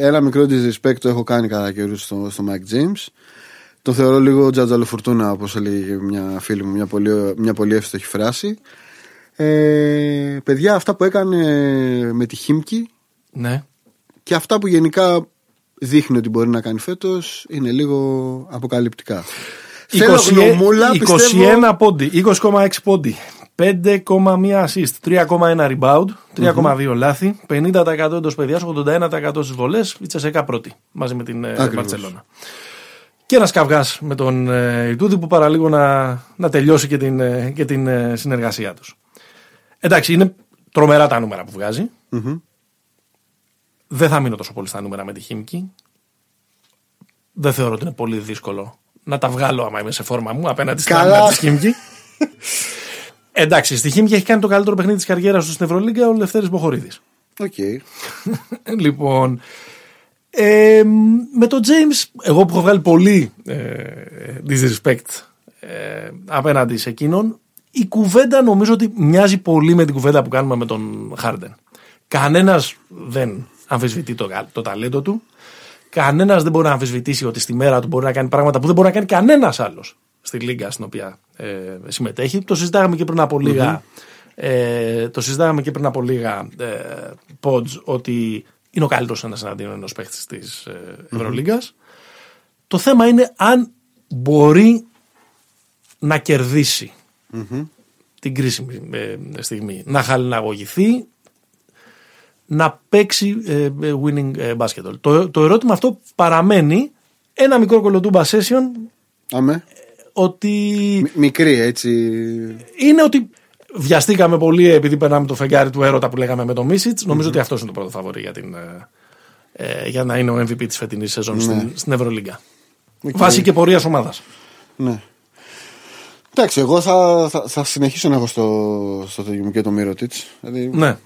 ένα μικρό disrespect το έχω κάνει κατά καιρούς στο, στο Mike James. Το θεωρώ λίγο τζατζαλοφουρτούνα, όπως έλεγε μια φίλη μου, μια πολύ, μια πολύ εύστοχη φράση. Ε, παιδιά, αυτά που έκανε με τη Χίμκι ναι. και αυτά που γενικά δείχνει ότι μπορεί να κάνει φέτος είναι λίγο αποκαλυπτικά. 20, γνωμούλα, 21 πιστεύω... πόντι, 20,6 πόντι, 5,1 assist, 3,1 rebound, 3,2 λάθη, 50% εντός παιδιάς, 81% στις βολές, η Τσεσέκα πρώτη μαζί με την Μπαρσελόνα. Και ένας καυγάς με τον ε, Ιτούδη που παραλίγο να, να τελειώσει και την, ε, και την ε, συνεργασία τους. Εντάξει, είναι τρομερά τα νούμερα που βγαζει Δεν θα μείνω τόσο πολύ στα νούμερα με τη Χίμικη. Δεν θεωρώ ότι είναι πολύ δύσκολο να τα βγάλω άμα είμαι σε φόρμα μου απέναντι στην της Χίμικη. Εντάξει, στη Χίμικη έχει κάνει το καλύτερο παιχνίδι της καριέρας του στην Ευρωλίγκα ο Λευτέρης Μποχορίδης. OK. Okay. λοιπόν. Ε, με τον James, εγώ που έχω βγάλει πολύ ε, disrespect ε, απέναντι σε εκείνον, η κουβέντα νομίζω ότι μοιάζει πολύ με την κουβέντα που κάνουμε με τον Χάρντεν. Κανένας δεν αμφισβητεί το, το ταλέντο του. Κανένας δεν μπορεί να αμφισβητήσει ότι στη μέρα του μπορεί να κάνει πράγματα που δεν μπορεί να κάνει κανένας άλλος στη λίγα στην οποία ε, συμμετέχει. Το συζητάγαμε και πριν από Ε, το συζητάγαμε και πριν από λίγα ε, pods ότι είναι ο καλύτερος ένας εναντίον ενός παίχτης της ε, ευρωλιγκα Το θέμα είναι αν μπορεί να κερδίσει την κρίσιμη ε, στιγμή. Να χαλιναγωγηθεί, να παίξει ε, winning basketball. Το, το ερώτημα αυτό παραμένει ένα μικρό κολοτούμπα session. Αμέ. Ότι. μικρή έτσι. Είναι ότι βιαστήκαμε πολύ επειδή περνάμε το φεγγάρι του έρωτα που λέγαμε με το Μίσιτς. Νομίζω ότι αυτός είναι το πρώτο φαβορή για, την, ε, για να είναι ο MVP της φετινής σεζόν ναι. στην, στην Ευρωλίγκα. Okay. Βάσει και πορείας ομάδας. Ναι. Εντάξει, εγώ θα, θα, θα συνεχίσω να έχω στο, στο και το Μύρωτιτς. Δηλαδή, ναι.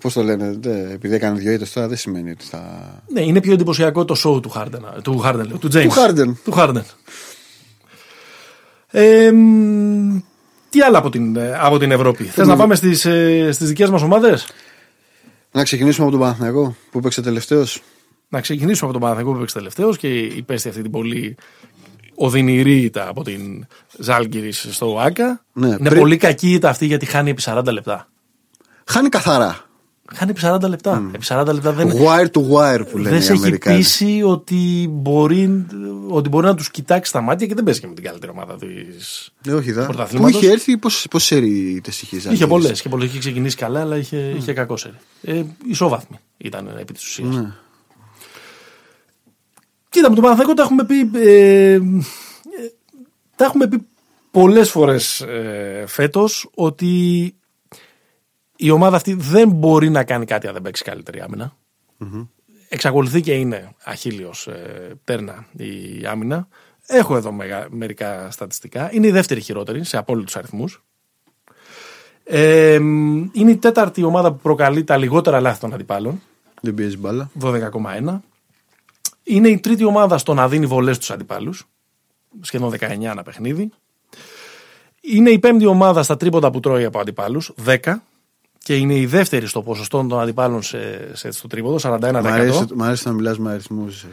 Πώς το λένε, δε, επειδή έκανε δύο ήττες τώρα δεν σημαίνει ότι θα. Ναι, είναι πιο εντυπωσιακό το show του Χάρντεν. Του Χάρντεν, του James. Του Χάρντεν. Του Χάρντεν. Ε, τι άλλο από την, από την Ευρώπη; Θες να πάμε στις στις δικές μας ομάδες; Να ξεκινήσουμε από τον Παναθηναϊκό που έπαιξε τελευταίος. Να ξεκινήσουμε από τον Παναθηναϊκό που έπαιξε τελευταίος και υπέστη αυτή την πολύ οδυνηρή ήττα από την Ζάλγκυρης στο ΟΑΚΑ. Ναι, είναι πριν... πολύ κακή ήττα αυτή γιατί χάνει επί 40 λεπτά. Χάνει καθαρά. Χάνει επί 40 λεπτά. Mm. Επί 40 λεπτά δεν Wire to wire που λένε. Δεν σε έχει πείσει ότι μπορεί, ότι μπορεί να τους κοιτάξει τα μάτια και δεν παίζει και με την καλύτερη ομάδα της. Ναι, όχι, δα. Που είχε έρθει, πώς σερί είχε ζήσει. Είχε πολλές. Είχε, είχε ξεκινήσει καλά, αλλά είχε, mm. είχε κακό σερί. Ε, ισόβαθμη ήταν επί της ουσίας. Mm. Κοίτα, με τον Παναθηναϊκό τα έχουμε πει. Ε, ε, τα έχουμε πει πολλές φορές ε, φέτος ότι η ομάδα αυτή δεν μπορεί να κάνει κάτι αν δεν παίξει καλύτερη Εξακολουθεί και είναι αχίλιος ε, πέρνα η άμυνα. Έχω εδώ μερικά στατιστικά. Είναι η δεύτερη χειρότερη σε απόλυτους αριθμούς. Ε, είναι η τέταρτη ομάδα που προκαλεί τα λιγότερα λάθη των αντιπάλων. Δεν πιέζει μπάλα. 12,1. Είναι η τρίτη ομάδα στο να δίνει βολές στους αντιπάλους. Σχεδόν 19 ένα παιχνίδι. Είναι η πέμπτη ομάδα στα τρίποτα που τρώει από αντιπάλους. 10 και είναι η δεύτερη στο ποσοστό των αντιπάλων σε, σε, στο τρίποδο, 41%. Μ' αρέσει, μ αρέσει να μιλάς με αριθμούς. Ε,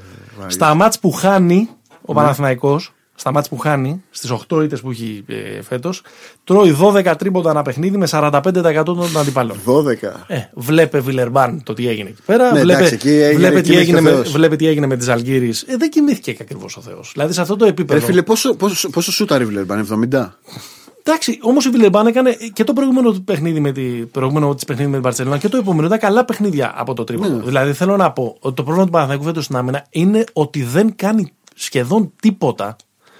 στα μάτς που χάνει ο ναι. Παναθηναϊκός, στα μάτς που χάνει, στις 8 ήττες που έχει ε, φέτος, τρώει 12 τρίποτα ένα παιχνίδι με 45% των αντιπάλων. 12. Ε, βλέπε Βιλερμπάν το τι έγινε εκεί πέρα. Ναι, βλέπε, εντάξει, εκεί βλέπε, τι έγινε με, βλέπε τι έγινε με τις Αλγύρης. Ε, δεν κοιμήθηκε και ακριβώς ο Θεός. Δηλαδή σε αυτό το επίπεδο. Ρε φίλε, πόσο, πόσο, πόσο σούταρε Βιλερμπάν, 70. Εντάξει, όμως η Βιλερμπάν έκανε και το προηγούμενο παιχνίδι με, τη, προηγούμενο της παιχνίδι με την Παρσελόνα και το επόμενο ήταν καλά παιχνίδια από το τρίποντο. Ναι. Δηλαδή θέλω να πω ότι το πρόβλημα του Παναθηναϊκού φέτος στην άμυνα είναι ότι δεν κάνει σχεδόν τίποτα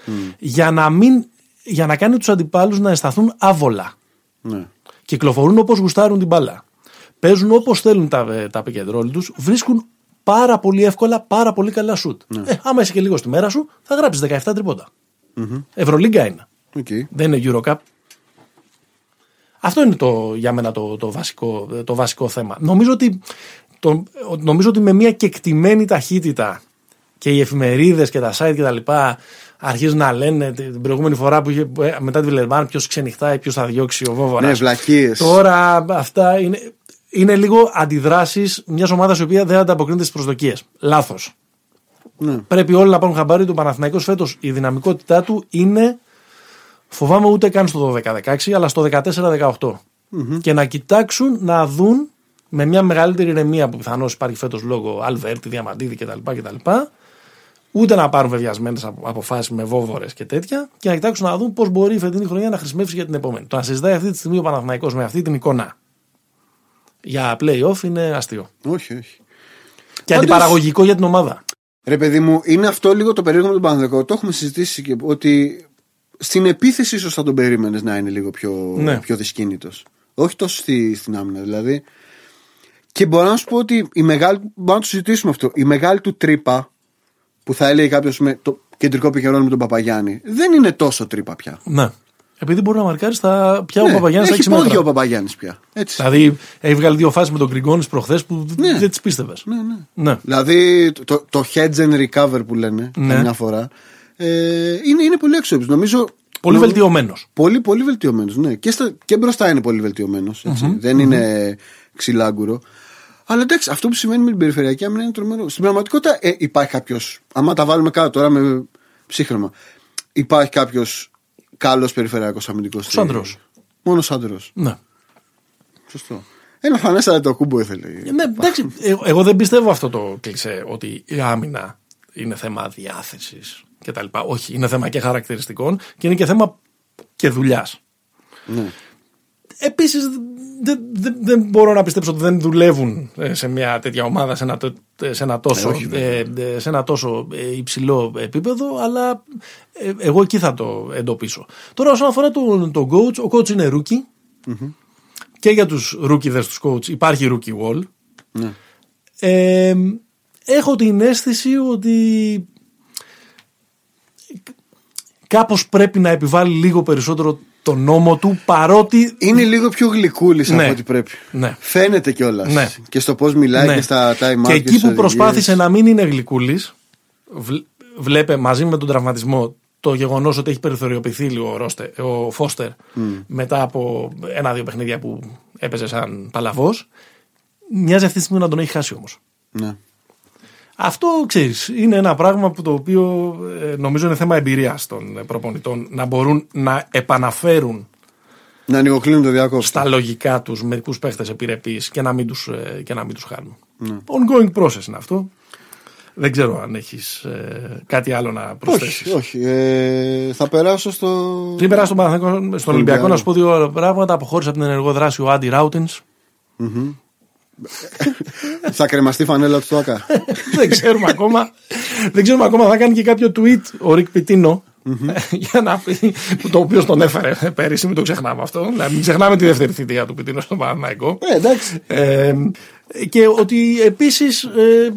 mm. για, να μην, για να κάνει τους αντιπάλους να αισθανθούν άβολα. Ναι. Κυκλοφορούν όπως γουστάρουν την μπάλα. Παίζουν όπως θέλουν τα, τα pick τους, βρίσκουν πάρα πολύ εύκολα πάρα πολύ καλά σουτ. Ναι. Ε, άμα είσαι και λίγο στη μέρα σου, θα γράψεις 17 τριποτα mm-hmm. Ευρωλίγκα είναι. Okay. Δεν είναι Eurocup. Αυτό είναι το, για μένα το, το, βασικό, το βασικό θέμα. Νομίζω ότι, το, νομίζω ότι με μια κεκτημένη ταχύτητα και οι εφημερίδες και τα site και τα λοιπά αρχίζουν να λένε την προηγούμενη φορά που είχε, ε, μετά τη Βιλερμπάν ποιος ξενυχτάει, ποιος θα διώξει ο Βόβορας. Ναι, βλακίες. Τώρα αυτά είναι, είναι λίγο αντιδράσεις μιας ομάδας η οποία δεν ανταποκρίνεται στις προσδοκίες. Λάθος. Ναι. Πρέπει όλοι να πάρουν χαμπάρι του Παναθηναϊκός φέτος. Η δυναμικότητά του είναι, φοβάμαι ούτε καν στο 12-16, αλλά στο 14-18. Και να κοιτάξουν να δουν με μια μεγαλύτερη ηρεμία που πιθανώς υπάρχει φέτος λόγω Αλβέρτη, Διαμαντίδη κτλ. κτλ ούτε να πάρουν βεβαιασμένε αποφάσεις με βόβορε και τέτοια και να κοιτάξουν να δουν πώς μπορεί η φετινή χρονιά να χρησιμεύσει για την επόμενη. Το να συζητάει αυτή τη στιγμή ο Παναθηναϊκός με αυτή την εικόνα για playoff είναι αστείο. Όχι, όχι. Και Πάντως, αντιπαραγωγικό για την ομάδα. Ρε παιδί μου, είναι αυτό λίγο το περίεργο με τον Παναθηναϊκό. Το έχουμε συζητήσει και ότι στην επίθεση ίσως θα τον περίμενες να είναι λίγο πιο, ναι. πιο δυσκίνητος. Όχι τόσο στη, στην άμυνα δηλαδή. Και μπορώ να σου πω ότι η μεγάλη. Μπορώ να το συζητήσουμε αυτό. Η μεγάλη του τρύπα που θα έλεγε κάποιος με το κεντρικό πηγερόν με τον Παπαγιάννη δεν είναι τόσο τρύπα πια. Ναι. Επειδή μπορεί να μαρκάρεις στα πια ναι, ο Παπαγιάννη έχει πόδια ο Παπαγιάννης πια. Έτσι. Δηλαδή έχει βγάλει δύο φάσεις με τον Γκριγκόνης προχθές που ναι. δεν τις πίστευες. Ναι, ναι. ναι. Δηλαδή το, το hedge and recover που λένε ναι. μια φορά ε, είναι, είναι πολύ αξιόπιστο. Νομίζω Πολύ βελτιωμένος. Πολύ, πολύ βελτιωμένος. Ναι. Και, στα, και μπροστά είναι πολύ βελτιωμένος. Mm-hmm. Δεν mm-hmm. είναι ξυλάγκουρο. Αλλά εντάξει, αυτό που σημαίνει με την περιφερειακή άμυνα είναι τρομερό. Στην πραγματικότητα ε, υπάρχει κάποιο. Αν τα βάλουμε κάτω τώρα με ψύχρωμα, υπάρχει κάποιος καλός περιφερειακός αμυντικός. Σάντρο. Μόνο Σάντρο. Ναι. Σωστό. Ένα φανέστατα το κούμπο ήθελε. Ναι, εντάξει. Εγώ, εγώ δεν πιστεύω αυτό το κλεισέ ότι η άμυνα είναι θέμα διάθεσης κτλ. Όχι, είναι θέμα και χαρακτηριστικών και είναι και θέμα και δουλειάς. Ναι. Επίσης, δεν, δεν, δεν, μπορώ να πιστέψω ότι δεν δουλεύουν ε, σε μια τέτοια ομάδα σε ένα, σε ένα τόσο, ε, ε, σε ένα τόσο υψηλό επίπεδο, αλλά εγώ εκεί θα το εντοπίσω. Τώρα, όσον αφορά τον, τον coach, ο coach είναι rookie. Και για τους rookies τους coach υπάρχει rookie wall. Ναι. έχω την αίσθηση ότι κάπως πρέπει να επιβάλλει λίγο περισσότερο το νόμο του παρότι. Είναι λίγο πιο γλυκούλης ναι. από ό,τι πρέπει. Ναι. Φαίνεται κιόλας. Ναι. Και στο πώς μιλάει ναι. και στα time Και εκεί που προσπάθησε να μην είναι γλυκούλης, βλέπε μαζί με τον τραυματισμό το γεγονός ότι έχει περιθωριοποιηθεί λίγο ο, ο Φώστερ μετά από ένα-δύο παιχνίδια που έπαιζε σαν παλαβός. Μοιάζει αυτή τη στιγμή να τον έχει χάσει όμως. Ναι. Αυτό ξέρεις, είναι ένα πράγμα που το οποίο ε, νομίζω είναι θέμα εμπειρίας των προπονητών να μπορούν να επαναφέρουν να ανοιγοκλίνουν το διάκοπο. Στα λογικά τους μερικούς παίχτες επιρρεπείς και να μην τους ε, τους χάνουν. Ναι. Ongoing process είναι αυτό. Δεν ξέρω αν έχεις ε, κάτι άλλο να προσθέσεις. Όχι, όχι. Ε, θα περάσω στο. Πριν περάσω στον, στον Ολυμπιακό, να σου πω δύο πράγματα. Αποχώρησε από την ενεργό δράση ο Άντι Ράουτινς. Mm-hmm. θα κρεμαστεί φανέλα στο ΟΑΚΑ. Δεν ξέρουμε ακόμα. Δεν ξέρουμε ακόμα. Θα κάνει και κάποιο tweet ο Ρικ Πιτίνο. για να πει, το οποίο τον έφερε πέρυσι, μην το ξεχνάμε αυτό. Δηλαδή, μην ξεχνάμε τη δεύτερη θητεία του Πιτίνο στον Παναθηναϊκό. Ε, εντάξει. Ε, και ότι επίσης ε,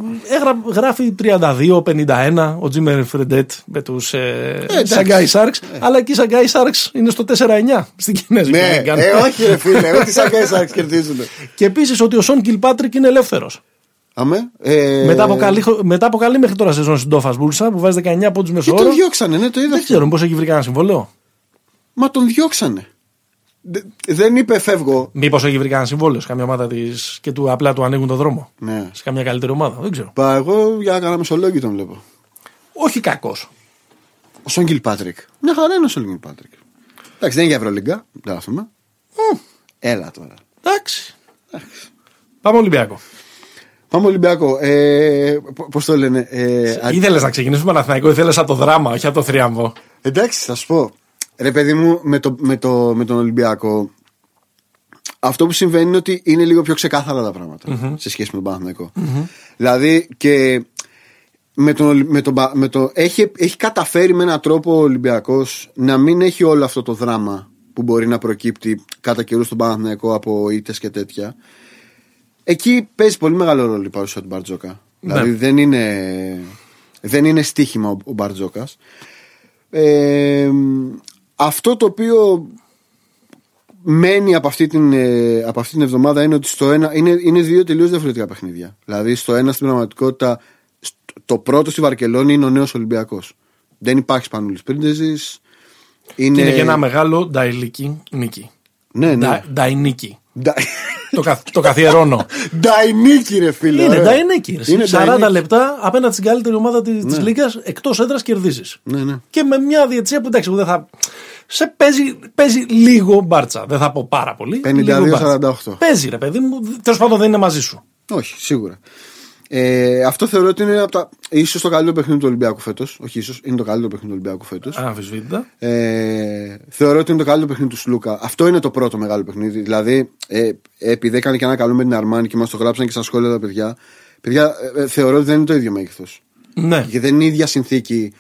γράφει 32-51 ο Τζίμερ Φρεντέτ με τους ε, Σαγκάι Sharks. Ε. Αλλά εκεί οι Σαγκάι Sharks είναι στο 4-9 στην Κινέζικη. Ναι, ε, όχι, ρε φίλε, ότι οι Σαγκάι Σάρξ κερδίζουν. Και επίσης ότι ο Σον Κιλπάτρικ είναι ελεύθερος. Αμέ. Ε... Μετά, από καλή, μετά από καλή μέχρι τώρα σεζόν στην Τόφας Μπούλσα που βάζει 19 πόντους μεσόωρο. Και τον διώξανε, ναι, το είδα. Δεν ξέρω πώς έχει βρει κανένα συμβόλαιο. Μα τον διώξανε. Δεν είπε φεύγω. Μήπως έχει βρει κανένα συμβόλαιο σε καμιά ομάδα της και του απλά του ανοίγουν τον δρόμο; Ναι. Σε καμιά καλύτερη ομάδα. Δεν ξέρω. Πα, εγώ για κανένα μεσολόγιο τον βλέπω. Όχι κακός. Ο Σόγγιλ Πάτρικ. Μια χαρά είναι ο Σόγγιλ Πάτρικ. Εντάξει, δεν είναι για Ευρωλίγκα. Δεν mm. Έλα τώρα. Εντάξει. Πάμε Ολυμπιακό. Πάμε Ολυμπιακό. Ε, Πώς το λένε. Ε, Ήθελες να ξεκινήσουμε Παναθηναϊκό, ήθελες από το δράμα, όχι από το θρίαμβο. Εντάξει, θα σου πω. Ρε παιδί μου, με, το, με, το, με τον Ολυμπιακό, αυτό που συμβαίνει είναι ότι είναι λίγο πιο ξεκάθαρα τα πραγματα σε σχέση με τον παναθηναικο Δηλαδή και με το, με το, με το, έχει, έχει καταφέρει με έναν τρόπο ο Ολυμπιακός να μην έχει όλο αυτό το δράμα που μπορεί να προκύπτει κατά καιρούς στον Παναθηναϊκό από ήττες και τέτοια. Εκεί παίζει πολύ μεγάλο ρόλο η παρουσία του Μπαρτζόκα. Ναι. Δηλαδή δεν είναι, δεν είναι στοίχημα ο, ο Μπαρτζόκας. Ε, αυτό το οποίο μένει από αυτή την, ε, από αυτή την εβδομάδα είναι ότι στο ένα είναι, είναι δύο τελείως διαφορετικά παιχνίδια. Δηλαδή, στο ένα στην πραγματικότητα, το πρώτο στη Βαρκελόνη είναι ο νέος Ολυμπιακός. Δεν υπάρχει Σπανούλης Πρίντεζης. Είναι... Και είναι και ένα μεγάλο νταϊλίκι νίκη. Ναι, ναι. Νταϊνίκη. Το, καθ, το καθιερώνω. Νταϊνίκη, ρε φίλε. Είναι Νταϊνίκη. 40 λεπτά απέναντι στην καλύτερη ομάδα τη ναι. Λίγκα εκτός έδρας κερδίζεις. Ναι, ναι. Και με μια διαιτησία που εντάξει, δεν θα. Σε παίζει, παίζει λίγο μπάρτσα. Δεν θα πω πάρα πολύ. 52-48. Παίζει, ρε παιδί μου. Τέλος πάντων δεν είναι μαζί σου. Όχι, σίγουρα. Ε, αυτό θεωρώ ότι είναι από τα. ίσως το καλύτερο παιχνίδι του Ολυμπιακού φέτος. Όχι, ίσως είναι το καλύτερο παιχνίδι του Ολυμπιακού φέτος. Αμφισβήτητα. Ε, θεωρώ ότι είναι το καλύτερο παιχνίδι του Σλούκα. Αυτό είναι το πρώτο μεγάλο παιχνίδι. Δηλαδή, ε, επειδή έκανε και ένα καλό με την Αρμάνη και μας το γράψαν και στα σχόλια τα παιδιά. Παιδιά, ε, ε, θεωρώ ότι δεν είναι το ίδιο μέγεθος. Ναι. Και δεν είναι η ίδια συνθήκη.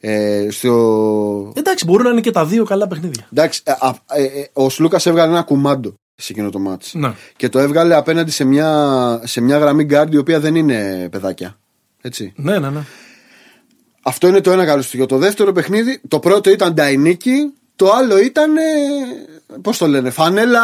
Ε, στο... Εντάξει, μπορούν να είναι και τα δύο καλά παιχνίδια. Εντάξει, ε, ε, ο Σλούκας έβγαλε ένα κουμάντο σε εκείνο το μάτς. Ναι. Και το έβγαλε απέναντι σε μια, σε μια γραμμή γκάρντ η οποία δεν είναι παιδάκια. Έτσι. Ναι, ναι, ναι. Αυτό είναι το ένα καλό στοιχείο. Το δεύτερο παιχνίδι, το πρώτο ήταν Νταϊνίκη, το άλλο ήταν. Ε, Πώς το λένε, Φανέλα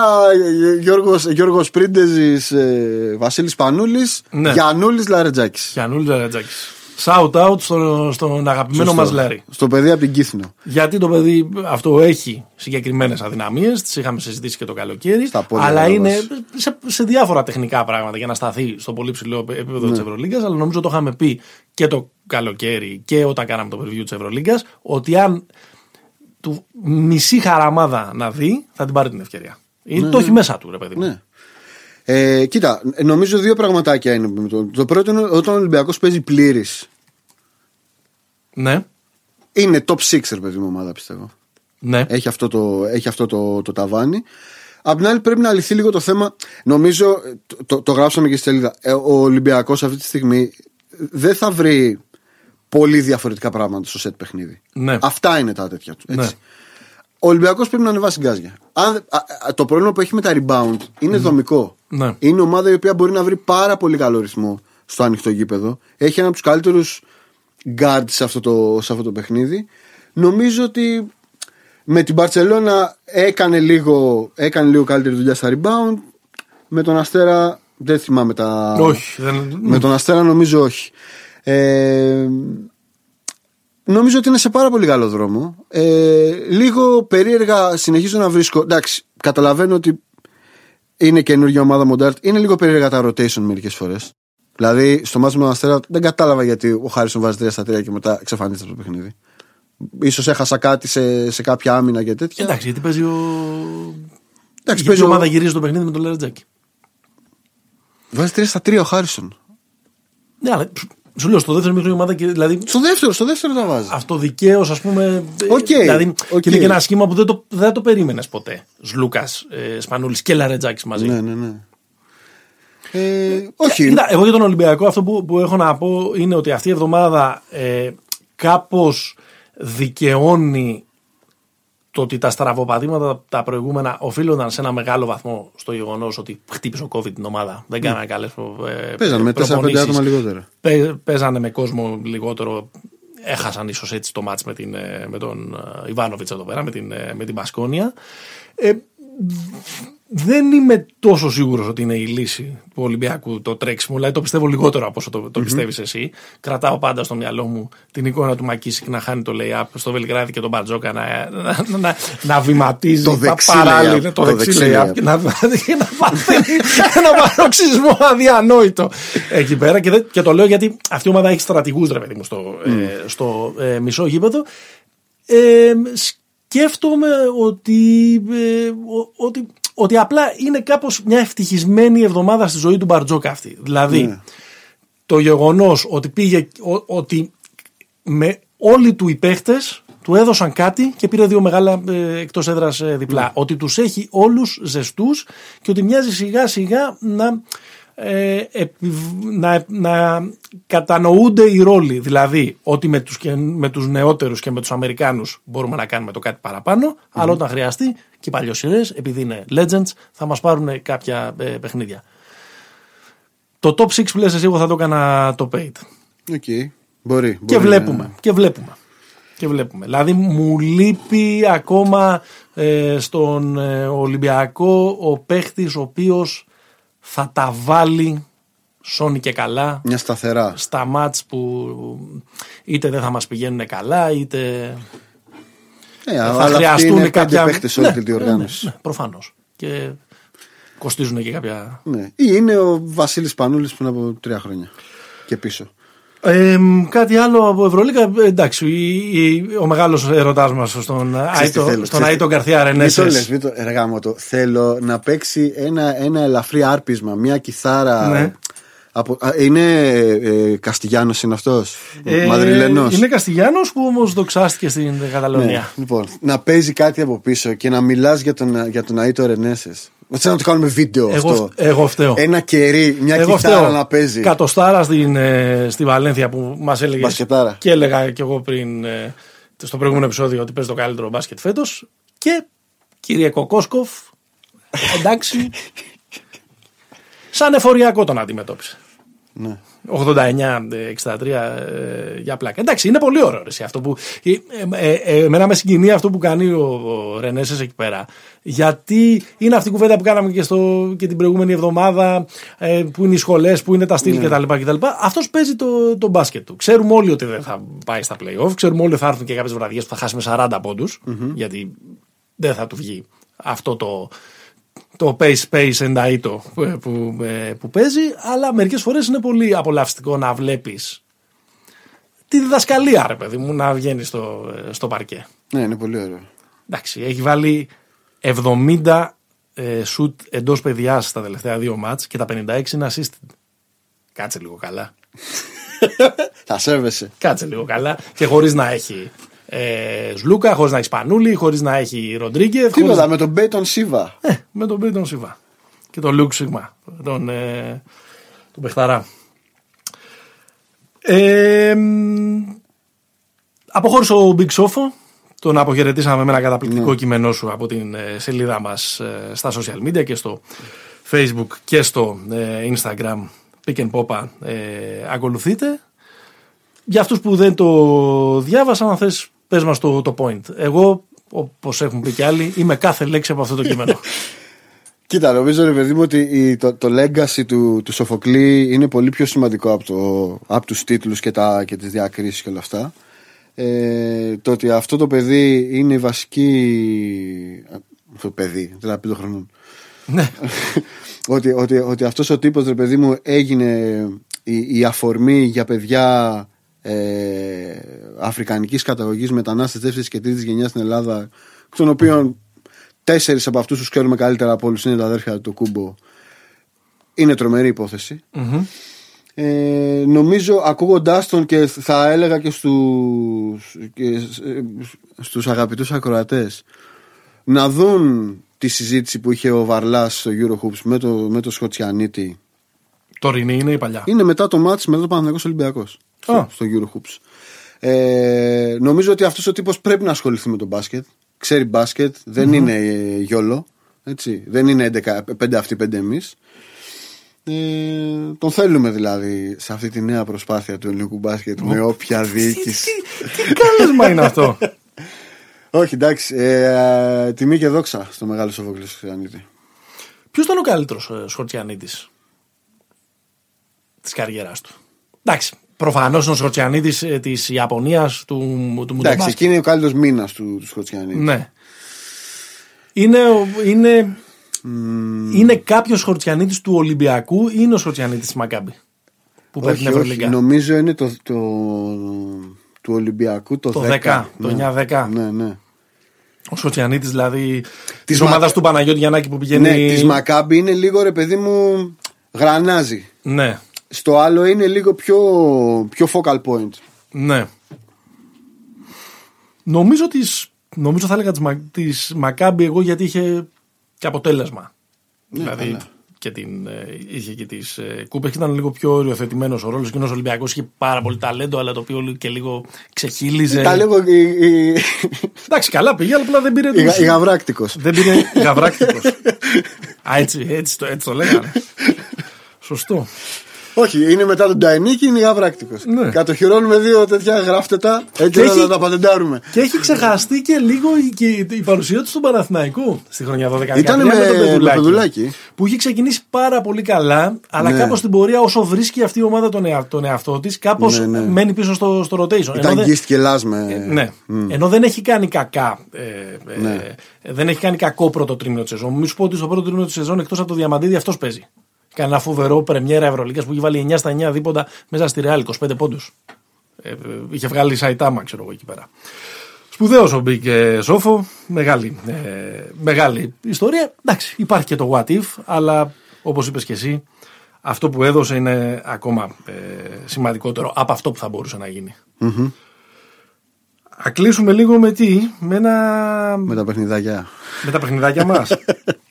Γιώργος, Γιώργος Πρίντεζης ε, Βασίλης Πανούλης ναι. Γιαννούλης Λαρετζάκης Γιαννούλης Λαρετζάκης Shout out στον, στον αγαπημένο μας Λάρι. Στο παιδί από την Κύθνο. Γιατί το παιδί αυτό έχει συγκεκριμένες αδυναμίες, τις είχαμε συζητήσει και το καλοκαίρι. αλλά είναι σε, σε, διάφορα τεχνικά πράγματα για να σταθεί στο πολύ ψηλό επίπεδο ναι. τη Ευρωλίγκας. Αλλά νομίζω το είχαμε πει και το καλοκαίρι και όταν κάναμε το preview της Ευρωλίγκας ότι αν του μισή χαραμάδα να δει, θα την πάρει την ευκαιρία. Ναι, το ναι. έχει μέσα του, ρε παιδί. Ναι. Ε, κοίτα, νομίζω δύο πραγματάκια είναι. Το, το πρώτο είναι όταν ο Ολυμπιακός παίζει πλήρης. Ναι. Είναι top 6 ρε παιδί μου ομάδα πιστεύω. Ναι. Έχει αυτό το, έχει αυτό το, το ταβάνι. Απ' την άλλη πρέπει να λυθεί λίγο το θέμα. Νομίζω, το, το, γράψαμε και στη σελίδα. Ε, ο Ολυμπιακός αυτή τη στιγμή δεν θα βρει πολύ διαφορετικά πράγματα στο σετ παιχνίδι. Ναι. Αυτά είναι τα τέτοια του. Έτσι. Ναι. Ο Ολυμπιακός πρέπει να ανεβάσει γκάζια. Αν, το πρόβλημα που έχει με τα rebound είναι δομικό. Ναι. Είναι ομάδα η οποία μπορεί να βρει πάρα πολύ καλό ρυθμό στο ανοιχτό γήπεδο. Έχει ένα από τους καλύτερους guard σε αυτό, το, σε αυτό το παιχνίδι. Νομίζω ότι με την Παρσελώνα έκανε λίγο, έκανε λίγο καλύτερη δουλειά στα rebound. Με τον Αστέρα δεν θυμάμαι τα. Όχι. Δεν... Με τον Αστέρα νομίζω όχι. Ε, Νομίζω ότι είναι σε πάρα πολύ καλό δρόμο. Ε, λίγο περίεργα συνεχίζω να βρίσκω. Εντάξει, καταλαβαίνω ότι είναι καινούργια ομάδα Μοντάρτ. Είναι λίγο περίεργα τα rotation μερικές φορές. Δηλαδή, στο μάτι με τον Αστέρα δεν κατάλαβα γιατί ο Χάρισον βάζει 3 στα 3 και μετά εξαφανίζεται από το παιχνίδι. σω έχασα κάτι σε, σε κάποια άμυνα και τέτοια. Εντάξει, γιατί παίζει ο. Εντάξει, παίζει η ομάδα γυρίζει το παιχνίδι με τον Λερτζάκη. Βάζει 3 στα 3 ο Χάρισον. Ναι, αλλά σου λέω στο δεύτερο μικρό ομάδα. Δηλαδή, στο δεύτερο, στο δεύτερο τα βάζεις. Αυτοδικαίω, ας πούμε. Okay, δηλαδή, okay. Και είναι και ένα σχήμα που δεν το, δεν το περίμενες ποτέ. Σλούκας, ε, Σπανούλης και Λαρετζάκης μαζί. Ναι, ναι, ναι. Ε, όχι. Κοίτα, εγώ για τον Ολυμπιακό αυτό που, που έχω να πω είναι ότι αυτή η εβδομάδα ε, κάπως δικαιώνει το ότι τα στραβοπατήματα τα προηγούμενα οφείλονταν σε ένα μεγάλο βαθμό στο γεγονός ότι χτύπησε ο COVID την ομάδα. Δεν κάνανε καλές ε, Παίζανε με 4-5 άτομα λιγότερο. παίζανε με κόσμο λιγότερο. Έχασαν ίσως έτσι το μάτς με, την, ε, με τον ε, Ιβάνοβιτς εδώ πέρα, με την, με την Πασκόνια. Ε, δεν είμαι τόσο σίγουρος ότι είναι η λύση του Ολυμπιακού το τρέξιμο. Δηλαδή το πιστεύω λιγότερο από όσο το, το mm-hmm. πιστεύεις εσύ. Κρατάω πάντα στο μυαλό μου την εικόνα του Μακίσικ να χάνει το lay-up στο Βελιγράδι και τον Μπαρτζόκα να, να, να, να βηματίζει το τα παράλληλα. Το, το δεξί lay-up και να, να παθαίνει ένα παροξισμό αδιανόητο εκεί πέρα. Και, και το λέω γιατί αυτή η ομάδα έχει στρατηγούς, ρε παιδί μου, στο, mm. ε, στο ε, μισό γήπεδο. Ε, σκέφτομαι ότι, ε, ότι ότι απλά είναι κάπως μια ευτυχισμένη εβδομάδα στη ζωή του Μπαρτζόκα αυτή. Δηλαδή, ναι. το γεγονός ότι πήγε, ότι με όλοι του οι παίχτες του έδωσαν κάτι και πήρε δύο μεγάλα ε, εκτός έδρας ε, διπλά. Ναι. Ότι τους έχει όλους ζεστούς και ότι μοιάζει σιγά σιγά να ε, να, να κατανοούνται οι ρόλοι. Δηλαδή ότι με τους, με τους νεότερους και με τους Αμερικάνους μπορούμε να κάνουμε το κάτι αλλά όταν χρειαστεί και οι παλιοσυρές, επειδή είναι legends, θα μας πάρουν κάποια ε, παιχνίδια. Το top 6 που λες εσύ εγώ θα το έκανα το paid. Okay. Μπορεί, και βλέπουμε. Και βλέπουμε. Και βλέπουμε. Δηλαδή μου λείπει ακόμα ε, στον ε, Ολυμπιακό ο παίχτης ο οποίος θα τα βάλει σώνει και καλά. Μια σταθερά. Στα μάτς που είτε δεν θα μας πηγαίνουν καλά είτε ε, θα χρειαστούν κάποια... παίχτες όλη ναι, τη διοργάνωση. Ναι, ναι, προφανώς. Και Κοστίζουν και κάποια. Ναι. Ή είναι ο Βασίλης Πανούλης πριν από τρία χρόνια και πίσω. Ε, κάτι άλλο από Ευρωλίκα. Εντάξει, ο μεγάλος ερωτάς μας στον, Άιτο, στον Άιτο Γκαρθιά Ρενέσε. Μην το λες, το. Θέλω να παίξει ένα, ένα ελαφρύ άρπισμα, μια κιθάρα. Ναι. Από, είναι ε, Καστιγιάνος είναι αυτός; Ε, Μαδριλενός; Είναι Καστιγιάνος που όμως δοξάστηκε στην Καταλωνία. Ναι, λοιπόν, να παίζει κάτι από πίσω και να μιλάς για τον, για τον Αίτο Ρενέσε. Θέλω να το κάνουμε βίντεο εγώ, αυτό. Εγώ φταίω. Ένα κερί, μια εγώ κιθάρα φταίω. να παίζει. Κατοστάρα στην, ε, στη Βαλένθια που μας έλεγε. Μπασκετάρα. Και έλεγα κι εγώ πριν ε, στο προηγούμενο επεισόδιο ότι παίζει το καλύτερο μπάσκετ φέτος. Και κύριε Κοκόσκοφ, εντάξει. σαν εφοριακό τον αντιμετώπισε. Ναι. 89-63 ε, για πλάκα. Εντάξει, είναι πολύ ωραίο ρε, αυτό που. Ε, ε, ε, εμένα με συγκινεί αυτό που κάνει ο, ο Ρενέσε εκεί πέρα. Γιατί είναι αυτή η κουβέντα που κάναμε και, στο, και την προηγούμενη εβδομάδα, ε, που είναι οι σχολές, που είναι τα στυλ ναι. κτλ. κτλ. Αυτός παίζει το, το μπάσκετ του. Ξέρουμε όλοι ότι δεν θα πάει στα playoff. Ξέρουμε όλοι ότι θα έρθουν και κάποιες βραδιές που θα χάσει με 40 πόντους. Mm-hmm. Γιατί δεν θα του βγει αυτό το, το Pace Space and Aito που, που, που παίζει, αλλά μερικές φορές είναι πολύ απολαυστικό να βλέπεις τη διδασκαλία, ρε παιδί μου, να βγαίνεις στο, στο παρκέ. Ναι, είναι πολύ ωραίο. Εντάξει, έχει βάλει 70 ε, σουτ εντός παιδιάς στα τελευταία δύο μάτς και τα 56 είναι assisted. Κάτσε λίγο καλά. Θα σέβεσαι. Κάτσε λίγο καλά και χωρίς να έχει ε, Σλούκα, χωρίς να έχεις Σπανούλη, χωρίς να έχει Ροντρίγκεζ. Τίποτα, χωρίς... με τον Πέιτον Σίβα. Ε, με τον Πέιτον Σίβα. Και τον Λουκ Σίκμα, τον, ε, τον παιχταρά. Ε, αποχώρησε ο Big Sofo. Τον αποχαιρετήσαμε με ένα καταπληκτικό ναι. κείμενό σου από την ε, σελίδα μας ε, στα social media και στο facebook και στο ε, instagram. Pick and Popa ακολουθείτε. Για αυτούς που δεν το διάβασαν, αν θες Πες μας το, το point. Εγώ, όπως έχουν πει και άλλοι, είμαι κάθε λέξη από αυτό το κείμενο. Κοίτα, νομίζω ρε παιδί μου ότι το, το legacy του, του Σοφοκλή είναι πολύ πιο σημαντικό από, το, από τους τίτλους και, τα, και τις διακρίσεις και όλα αυτά. Ε, το ότι αυτό το παιδί είναι η βασική... Αυτό το παιδί, δηλαδή πέντε χρονών. Ναι. ότι, ότι, ότι αυτός ο τύπος ρε παιδί μου έγινε η, η αφορμή για παιδιά ε, αφρικανικής καταγωγής μετανάστες δεύτερης και τρίτης γενιάς στην Ελλάδα εκ των οποίων τέσσερις από αυτούς τους ξέρουμε καλύτερα από όλους είναι τα αδέρφια του Κούμπο. Είναι τρομερή ε, νομίζω ακούγοντάς τον και θα έλεγα και στους, και ε, στους αγαπητούς ακροατές να δουν τη συζήτηση που είχε ο Βαρλάς στο Eurohoops με το, με το Σκοτσιανίτη. Τωρινή είναι η παλιά. Είναι μετά το μάτς μετά το Παναγιώτος Ολυμπιακός στο, στο Eurohoops. Ε, νομίζω ότι αυτός ο τύπος πρέπει να ασχοληθεί με το μπάσκετ. Ξέρει μπάσκετ, δεν είναι ε, γιόλο. Έτσι. Δεν είναι 11, 5 αυτοί, 5 εμείς. Ε, τον θέλουμε δηλαδή σε αυτή τη νέα προσπάθεια του ελληνικού μπάσκετ με όποια διοίκηση. Τι, τι, κάλεσμα είναι αυτό. Όχι, εντάξει. Ε, τιμή και δόξα στο μεγάλο Σοφόκλειο Σκοτσιανίτη. Ποιος ήταν ο καλύτερος ε, Σκοτσιανίτη της καριέρας του; Εντάξει, Προφανώς ο Σκοτσιανίδης ε, της Ιαπωνίας του, του Εντάξει, εκεί είναι ο καλύτερος μήνας του, του Σκοτσιανίδης. Ναι. Είναι, είναι, mm. είναι κάποιος Σκοτσιανίδης του Ολυμπιακού ή είναι ο Σκοτσιανίδης της Μακάμπη. Που όχι, όχι, νομίζω είναι το, το, του Ολυμπιακού το, το 10. 10 το 9-10. Ναι, ναι. Ο Σκοτσιανίτη δηλαδή. Της ομάδας του Παναγιώτη Γιαννάκη που πηγαίνει. Ναι, της Μακάμπη είναι λίγο ρε παιδί μου γρανάζει. Ναι. Στο άλλο είναι λίγο πιο, πιο focal point. Ναι. Νομίζω, της, νομίζω θα έλεγα της, Μακάμπη εγώ γιατί είχε και αποτέλεσμα. Ναι, δηλαδή και την, ε, είχε και τις ε, κούπε και ήταν λίγο πιο οριοθετημένος ο ρόλος. Κοινό Ολυμπιακός είχε πάρα πολύ ταλέντο, αλλά το οποίο και λίγο ξεχύλιζε. Ταλέντο. Εντάξει, καλά πήγε, αλλά απλά δεν πήρε. Γαβράκτικος. Δεν πήρε. Γαβράκτικος. Α, έτσι, έτσι, το, έτσι το λέγανε. Σωστό. Όχι, είναι μετά τον Νταϊνίκη, είναι γαβράκτικο. Ναι. Κατοχυρώνουμε δύο τέτοια γράφτετα έτσι να έχει... τα πατεντάρουμε. Και έχει ξεχαστεί και λίγο και η παρουσία του στον Παναθηναϊκό στη χρονιά 12 Ήταν με, με το παιδουλάκι. Που είχε ξεκινήσει πάρα πολύ καλά, αλλά ναι. κάπως στην πορεία όσο βρίσκει αυτή η ομάδα τον, εαυτό, τον εαυτό της, κάπως ναι, ναι. μένει πίσω στο, στο rotation. Ήταν γκίστηκε λάσμε. Ε, ναι. Mm. Ενώ δεν έχει κάνει κακά. Ε, ε, ναι. δεν έχει κάνει κακό πρώτο τρίμηνο της σεζόν. Μην σου πω ότι στο πρώτο τρίμηνο της σεζόν εκτός από το Διαμαντίδη αυτός παίζει. Κάνει ένα φοβερό πρεμιέρα Ευρωλίγα που έχει βάλει 9 στα 9 δίποτα μέσα στη Ρεάλ, 25 πόντους. Ε, είχε βγάλει Σαϊτάμα, ξέρω εγώ εκεί πέρα. Σπουδαίος ο Μπίκ Σόφο. Μεγάλη, ε, μεγάλη ιστορία. Εντάξει, υπάρχει και το what if, αλλά όπως είπες και εσύ, αυτό που έδωσε είναι ακόμα ε, σημαντικότερο από αυτό που θα μπορούσε να γίνει. Mm-hmm. Α κλείσουμε λίγο με τι, με ένα. Με τα παιχνιδάκια. Με τα παιχνιδάκια μας.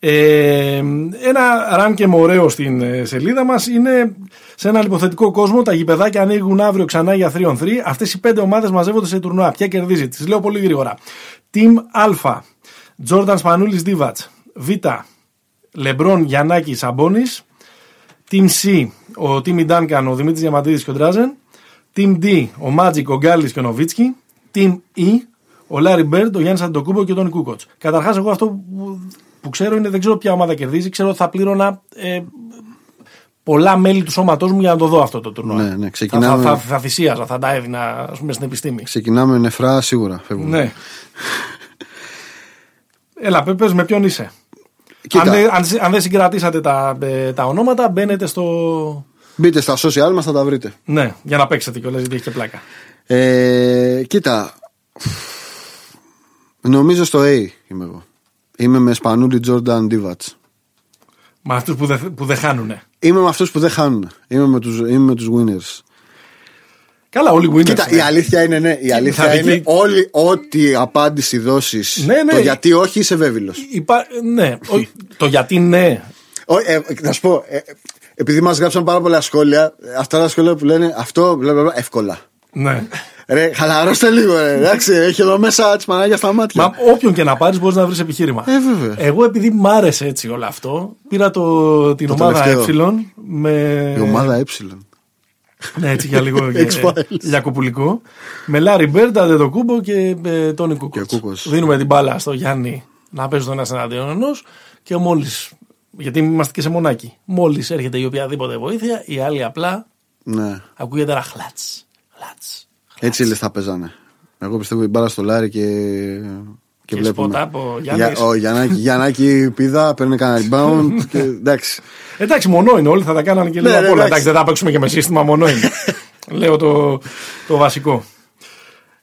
Ε, ένα ράνκεμ ωραίο στην ε, σελίδα μας είναι σε ένα υποθετικό κόσμο τα γηπεδάκια ανοίγουν αύριο ξανά για 3 on 3 αυτές οι πέντε ομάδες μαζεύονται σε τουρνουά. Ποια κερδίζει, τις λέω πολύ γρήγορα. Team A Τζόρνταν Σπανούλης Δίβατς B Λεμπρόν Γιαννάκη Σαμπόνης Team C ο Τίμι Ντάνκαν ο Δημήτρης Διαμαντίδης και ο Ντράζεν Team D ο Μάτζικ ο Γκάλης και ο Νοβίτσκι Team E ο Λάρι Μπέρντ, ο Γιάννης Αντετοκούνμπο και ο Τόνι Κούκοτς. Καταρχάς, εγώ αυτό που που ξέρω είναι δεν ξέρω ποια ομάδα κερδίζει. Ξέρω ότι θα πλήρωνα ε, πολλά μέλη του σώματός μου για να το δω αυτό το τουρνουά. Ναι, ναι, ξεκινάμε... θα, θα, θα, θυσίαζα, θα τα έδινα ας πούμε, στην επιστήμη. Ξεκινάμε νεφρά σίγουρα. Φεύγουμε. Ναι. Έλα, πες με ποιον είσαι. Αν, δεν, αν, αν δεν συγκρατήσατε τα, ε, τα ονόματα, μπαίνετε στο. Μπείτε στα social μας, θα τα βρείτε. Ναι, για να παίξετε κιόλας, γιατί έχει και πλάκα. Ε, κοίτα. Νομίζω στο A είμαι εγώ. Είμαι με Σπανούλη Τζόρνταν Ντίβατς. Με αυτούς που, δεν που χάνουνε. Είμαι με αυτούς που δεν χάνουν. Είμαι με του με τους winners. Καλά, όλοι winners. Κοίτα, ναι. η αλήθεια είναι, ναι, η αλήθεια είναι όλοι, ό,τι απάντηση δώσεις. Ναι, ναι. Το γιατί όχι είσαι βέβαιο. Υπά... Ναι, το γιατί ναι. Ο, ε, να σου πω, ε, επειδή μας γράψαν πάρα πολλά σχόλια, αυτά τα σχόλια που λένε αυτό, μπλα, μπλα, εύκολα. Ναι. Ρε, χαλαρώστε λίγο, ρε. Εντάξει, έχει εδώ μέσα τι πανάγιας στα μάτια. Μα όποιον και να πάρεις, μπορείς να βρεις επιχείρημα. Ε, βέβαια. Εγώ, επειδή μ' άρεσε έτσι όλο αυτό, πήρα το, την το ομάδα τελευταίο. Ε. Με... Η ομάδα Ε. ναι, έτσι για λίγο για κοπουλικό. Με Λάρι Μπέρντα, Δεδοκούμπο και ε, Τόνι Κούκο. Δίνουμε την μπάλα στο Γιάννη να παίζει τον ένας εναντίον ενός και μόλις. Γιατί είμαστε και σε μονάκι. Μόλις έρχεται η οποιαδήποτε βοήθεια, οι άλλοι απλά ναι. ακούγεται ένα χλάτ. Έτσι λες θα παίζανε. Εγώ πιστεύω η μπάλα στο Λάρι και. Και, και βλέπουμε. Από Για, ο Γιαννάκη, Γιαννάκη πηδά, παίρνει κανένα rebound. και, εντάξει. εντάξει, μονό είναι όλοι, θα τα κάνανε και λίγο ναι, απ' όλα. Εντάξει, δεν θα παίξουμε και με σύστημα, μονό είναι. Λέω το, το βασικό.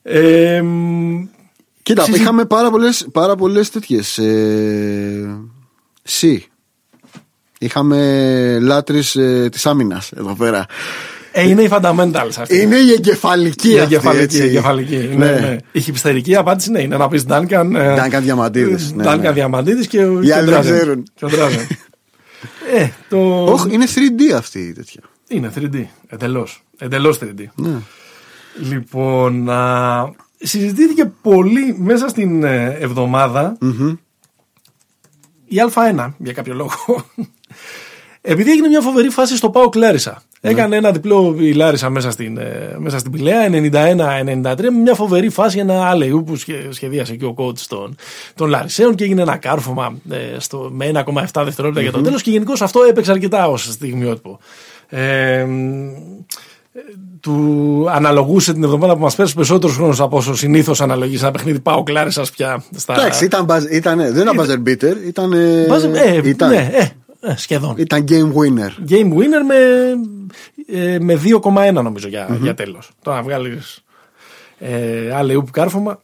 Ε, Κοίτα, συζη... είχαμε πάρα πολλές πάρα πολλές τέτοιες ε, Είχαμε λάτρεις ε, της άμυνας εδώ πέρα ε, είναι οι fundamentals αυτή. Είναι η εγκεφαλική η εγκεφαλική, αυτή. Η εγκεφαλική. Ναι. Ναι, ναι. Η χυψτερική απάντηση ναι, είναι να πεις Duncan. Duncan Διαμαντίδης. Ναι, Duncan ναι. Διαμαντίδης και ο Οι άλλοι δεν ξέρουν. ε, το... Όχι, είναι 3D αυτή η τέτοια. Είναι 3D. Εντελώς. Εντελώς 3D. Ναι. Λοιπόν, α, συζητήθηκε πολύ μέσα στην ε, εβδομάδα mm-hmm. η Α1 για κάποιο λόγο. Επειδή έγινε μια φοβερή φάση στο Πάο Κλάρισα. Ναι. Έκανε ένα διπλό η Λάρισα μέσα στην, ε, μέσα στην Πηλαία, 91-93, με μια φοβερή φάση, ένα άλλο που σχεδίασε και ο coach των, των Λαρισαίων και έγινε ένα κάρφωμα ε, στο, με 1,7 δευτερόλεπτα για το τέλος. Και γενικώς αυτό έπαιξε αρκετά ως στιγμιότυπο. Ε, του αναλογούσε την εβδομάδα που μας πέρασε περισσότερος χρόνος από όσο συνήθως αναλογείς ένα παιχνίδι. Πάω κλάρισας πια. Στα... Εντάξει, ήταν, ήταν, δεν ήταν buzzer beater, ήταν. Ε, ήταν... Ναι, ε, ε, σχεδόν. Ήταν game winner. Game winner με, ε, με 2,1 νομίζω για, mm-hmm. για τέλος. Το να βγάλεις ε, άλλη ουπ κάρφωμα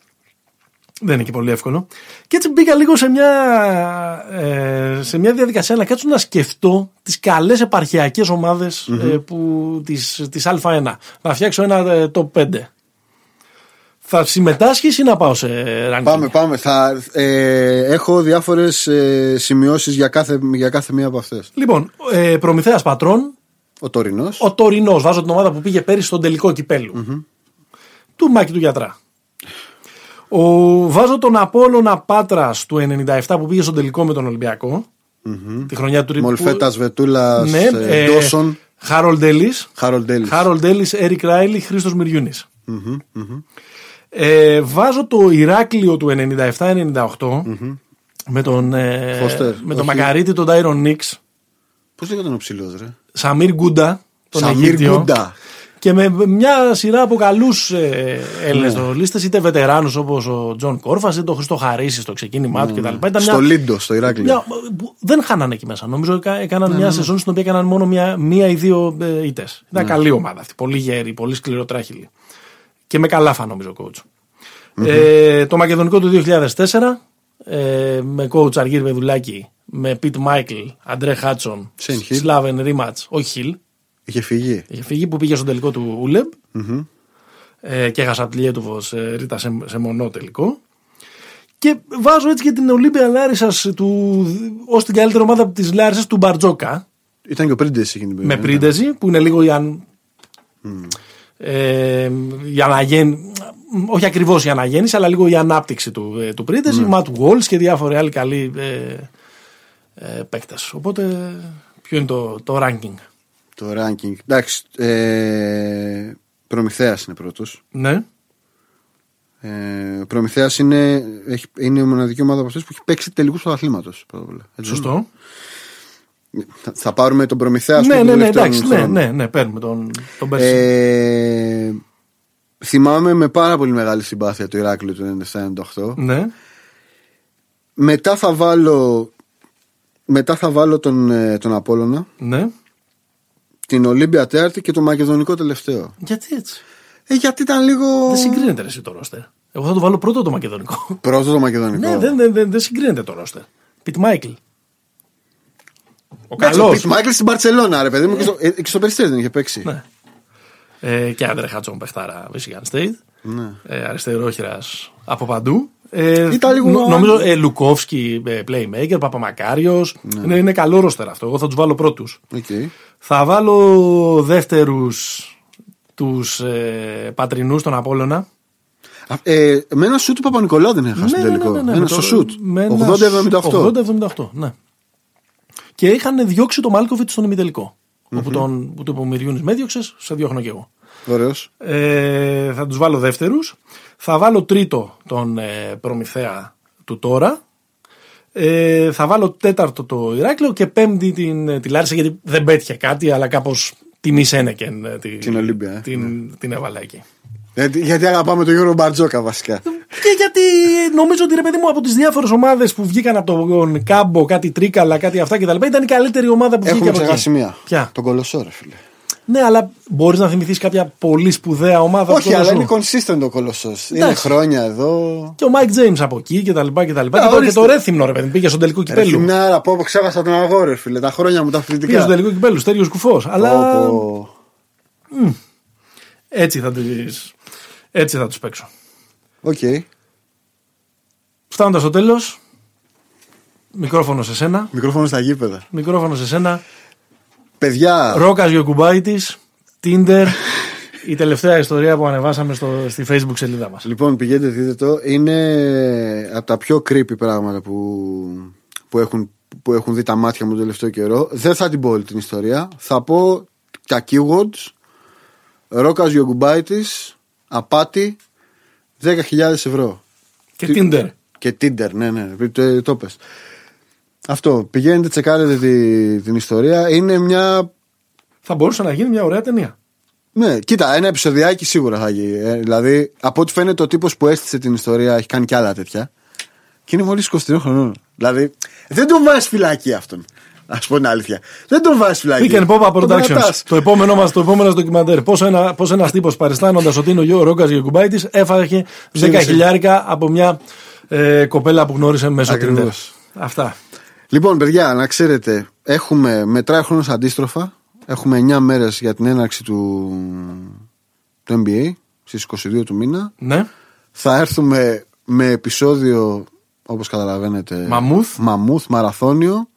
δεν είναι και πολύ εύκολο. Και έτσι μπήκα λίγο σε μια, ε, σε μια διαδικασία να κάτσω να σκεφτώ τις καλές επαρχιακές ομάδες mm-hmm. ε, που, της, της Α1. Να φτιάξω ένα ε, top 5. Θα συμμετάσχεις ή να πάω σε ranking; Πάμε, πάμε. Θα, ε, έχω διάφορες ε, σημειώσεις για κάθε, για κάθε μία από αυτές. Λοιπόν, ε, Προμηθέας Πατρών. Ο Τωρινός. Ο Τωρινός. Βάζω την ομάδα που πήγε πέρυσι στον τελικό Του Μάκη του Γιατρά. Ο, βάζω τον Απόλλωνα Πάτρας του 97 που πήγε στον τελικό με τον Ολυμπιακό. Τη χρονιά του Μολφέτας, Βετούλας, ναι, ε, Ντόσον. Χάρολ Ντέλη. Χάρολ Ντέλη, Έρικ Ράιλι, Χρήστος Μυριούνης. Ε, βάζω το Ηράκλειο του 97-98 με τον, ε, με τον μακαρίτη, τον Τάιρον Νίξ. Πώς λέγεται ο ψηλός, ρε; Σαμίρ Γκούντα. Τον Σαμίρ Γκούντα. Και με μια σειρά από καλούς ε, Έλληνες ναι. είτε βετεράνους όπως ο Τζον Κόρφας, είτε ο Χρήστο Χαρίση στο ξεκίνημά του κτλ. Στο μια, Λίντο, στο Ηράκλειο. δεν χάνανε εκεί μέσα. Νομίζω έκαναν ναι, μια ναι, σεζόν στην οποία έκαναν μόνο μια, μία ή δύο ε, ήττες. Ήταν καλή ομάδα αυτή. Πολύ γερή, πολύ σκληροτράχηλη. Και με καλά φαν νομίζω coach. Ε, το Μακεδονικό του 2004 ε, με coach Αργύρ Βεδουλάκη, με Πιτ Μάικλ, Αντρέ Χάτσον, Σλάβεν Ρίματ, όχι Χιλ. Είχε φύγει. Είχε φύγει που πήγε στο τελικό του ουλεμπ ε, και έχασα τη Λιέτουβο ε, Ρίτα σε, σε μονό τελικό. Και βάζω έτσι και την Ολύμπια Λάρισας ως την καλύτερη ομάδα της Λάρισας του Μπαρτζόκα. Ήταν και ο Πρίντεζη εκείνη Με Πρίντεζη που είναι λίγο η, αν... mm. Ε, η αναγέννηση όχι ακριβώς η αναγέννηση, αλλά λίγο η ανάπτυξη του, ε, του Πρίντεζη, mm. Ματ Γουόλ και διάφοροι άλλοι καλοί ε, ε, παίκτες. Οπότε, ποιο είναι το, το ranking; Το ranking. Εντάξει. Ε, Προμηθέας είναι πρώτος. Ναι. Ε, Προμηθέας είναι, είναι η μοναδική ομάδα από αυτές που έχει παίξει τελικούς πρωταθλήματος. Σωστό. Θα, θα πάρουμε τον Προμηθέα ναι, ναι, ναι, εντάξει, ναι, ναι, ναι, παίρνουμε τον, τον ε, θυμάμαι με πάρα πολύ μεγάλη συμπάθεια το Ηράκλειο του 97-98. Ναι. Μετά θα βάλω, μετά θα βάλω τον, ε, τον Απόλλωνα. Ναι την Ολύμπια Τέαρτη και το Μακεδονικό τελευταίο. Γιατί έτσι; Ε, γιατί ήταν λίγο. Δεν συγκρίνεται εσύ το ρόστερ. Εγώ θα το βάλω πρώτο το Μακεδονικό. Πρώτο το Μακεδονικό. ναι, δεν, δεν, δεν, δεν συγκρίνεται το ρόστερ. Πιτ Μάικλ. Ο καλός. Πιτ Μάικλ στην Μπαρσελόνα, ρε παιδί μου, και στο, ε, στο Περιστέρι δεν είχε παίξει. Ναι. Ε, και Άντρε Χάτσον παιχταρά, Michigan State. Ναι. Ε, αριστερόχειρα από παντού. Ε, Ήταν λίγο... Νομίζω ε, Λουκόφσκι, ε, Playmaker, Παπαμακάριος. Ναι. Είναι, είναι καλό ρόστερ αυτό. Εγώ θα τους βάλω πρώτους. Okay. Θα βάλω δεύτερους τους ε, πατρινούς στον Απόλλωνα. Ε, με ένα σουτ του Παπα-Νικολάου δεν έχασε ναι, τελικό. Ναι, ναι, ναι, ένα στο σουτ. 80-78. 80-78, Και είχαν διώξει τον Μάλκοβιτ στον ημιτελικό. Mm-hmm. Όπου, τον, που του είπε ο Μυριούνης με έδιωξε, σε διώχνω κι εγώ. Ωραίος. Ε, θα τους βάλω δεύτερους. Θα βάλω τρίτο τον ε, Προμηθέα του τώρα. Ε, θα βάλω τέταρτο το Ηράκλειο και πέμπτη την, ε, τη Λάρισα γιατί δεν πέτυχε κάτι, αλλά κάπως τιμή Σένεκεν ε, την, την Ολύμπια. Ε. Την, ναι. την έβαλα εκεί. Γιατί, γιατί αγαπάμε τον Γιώργο Μπαρτζόκα βασικά. Και γιατί νομίζω ότι ρε παιδί μου από τις διάφορες ομάδες που βγήκαν από τον Κάμπο, κάτι Τρίκαλα, κάτι αυτά κτλ. ήταν η καλύτερη ομάδα που βγήκε από εκεί. Έχουμε Ποια; Τον Κολοσσό, φίλε. Ναι, αλλά μπορείς να θυμηθείς κάποια πολύ σπουδαία ομάδα. Όχι, αλλά είναι consistent ο Κολοσσός. Είναι χρόνια εδώ. Και ο Μάικ Τζέιμς από εκεί και τα λοιπά. Και, τα λοιπά. και, και το Ρέθυμνο, ρε παιδί, πήγε στον τελικό κυπέλου. Ρεθυμνάρα, από όπου ξέχασα τον αγόρι, φίλε. Τα χρόνια μου τα αθλητικά. Πήγε στον τελικό κυπέλου, τελείως κουφό. Αλλά. Mm. Έτσι θα τους... Έτσι θα τους παίξω. OK. Okay. Φτάνοντας στο τέλος, μικρόφωνο σε σένα. Μικρόφωνο στα γήπεδα. Μικρόφωνο σε σένα. Παιδιά. Ρόκας Γιοκουμπάιτις, Tinder. η τελευταία ιστορία που ανεβάσαμε στο, στη facebook σελίδα μας. Λοιπόν, πηγαίνετε, δείτε το. Είναι από τα πιο creepy πράγματα που, που, έχουν, που έχουν δει τα μάτια μου το τελευταίο καιρό. Δεν θα την πω όλη την ιστορία. Θα πω τα keywords. Ρόκας Γιοκουμπάητη, απάτη, 10.000 ευρώ. Και Tinder. Και Tinder, ναι, ναι, το, το πες. Αυτό. Πηγαίνετε, τσεκάρετε τη, την ιστορία. Είναι μια. Θα μπορούσε να γίνει μια ωραία ταινία. Ναι, κοίτα, ένα επεισοδιάκι σίγουρα θα γίνει. Ε, δηλαδή, από ό,τι φαίνεται, ο τύπος που έστησε την ιστορία έχει κάνει κι άλλα τέτοια. Και είναι μόλις 23 χρονών. Δηλαδή, δεν τον βάζει φυλάκι αυτόν. Α πω την αλήθεια. Δεν τον βάζεις φυλάκι. Pick and Pop Productions. Το επόμενό μα το επόμενος ντοκιμαντέρ. Πώς ένα, πώς ένας τύπος παριστάνοντας ότι είναι ο Γιώργο Ρόκα Γεκουμπάητη έφαγε 10 χιλιάρικα από μια ε, κοπέλα που γνώρισε μέσω Tinder. Αυτά. Λοιπόν, παιδιά, να ξέρετε, έχουμε μετράει χρόνος αντίστροφα. Έχουμε 9 μέρες για την έναρξη του, του NBA στις 22 του μήνα. Ναι. Θα έρθουμε με επεισόδιο, όπως καταλαβαίνετε, Μαμούθ. Μαμούθ, μαραθώνιο.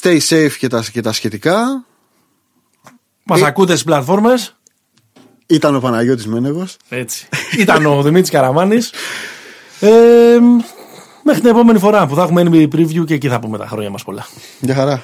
Stay safe και τα, και τα σχετικά. Μας ε... ακούτε στις πλατφόρμες. Ήταν ο Παναγιώτης Μένεγος. Έτσι. Ήταν ο Δημήτρης Καραμάνης. Ε, Μέχρι την επόμενη φορά που θα έχουμε NBA preview και εκεί θα πούμε τα χρόνια μας πολλά. Γεια χαρά.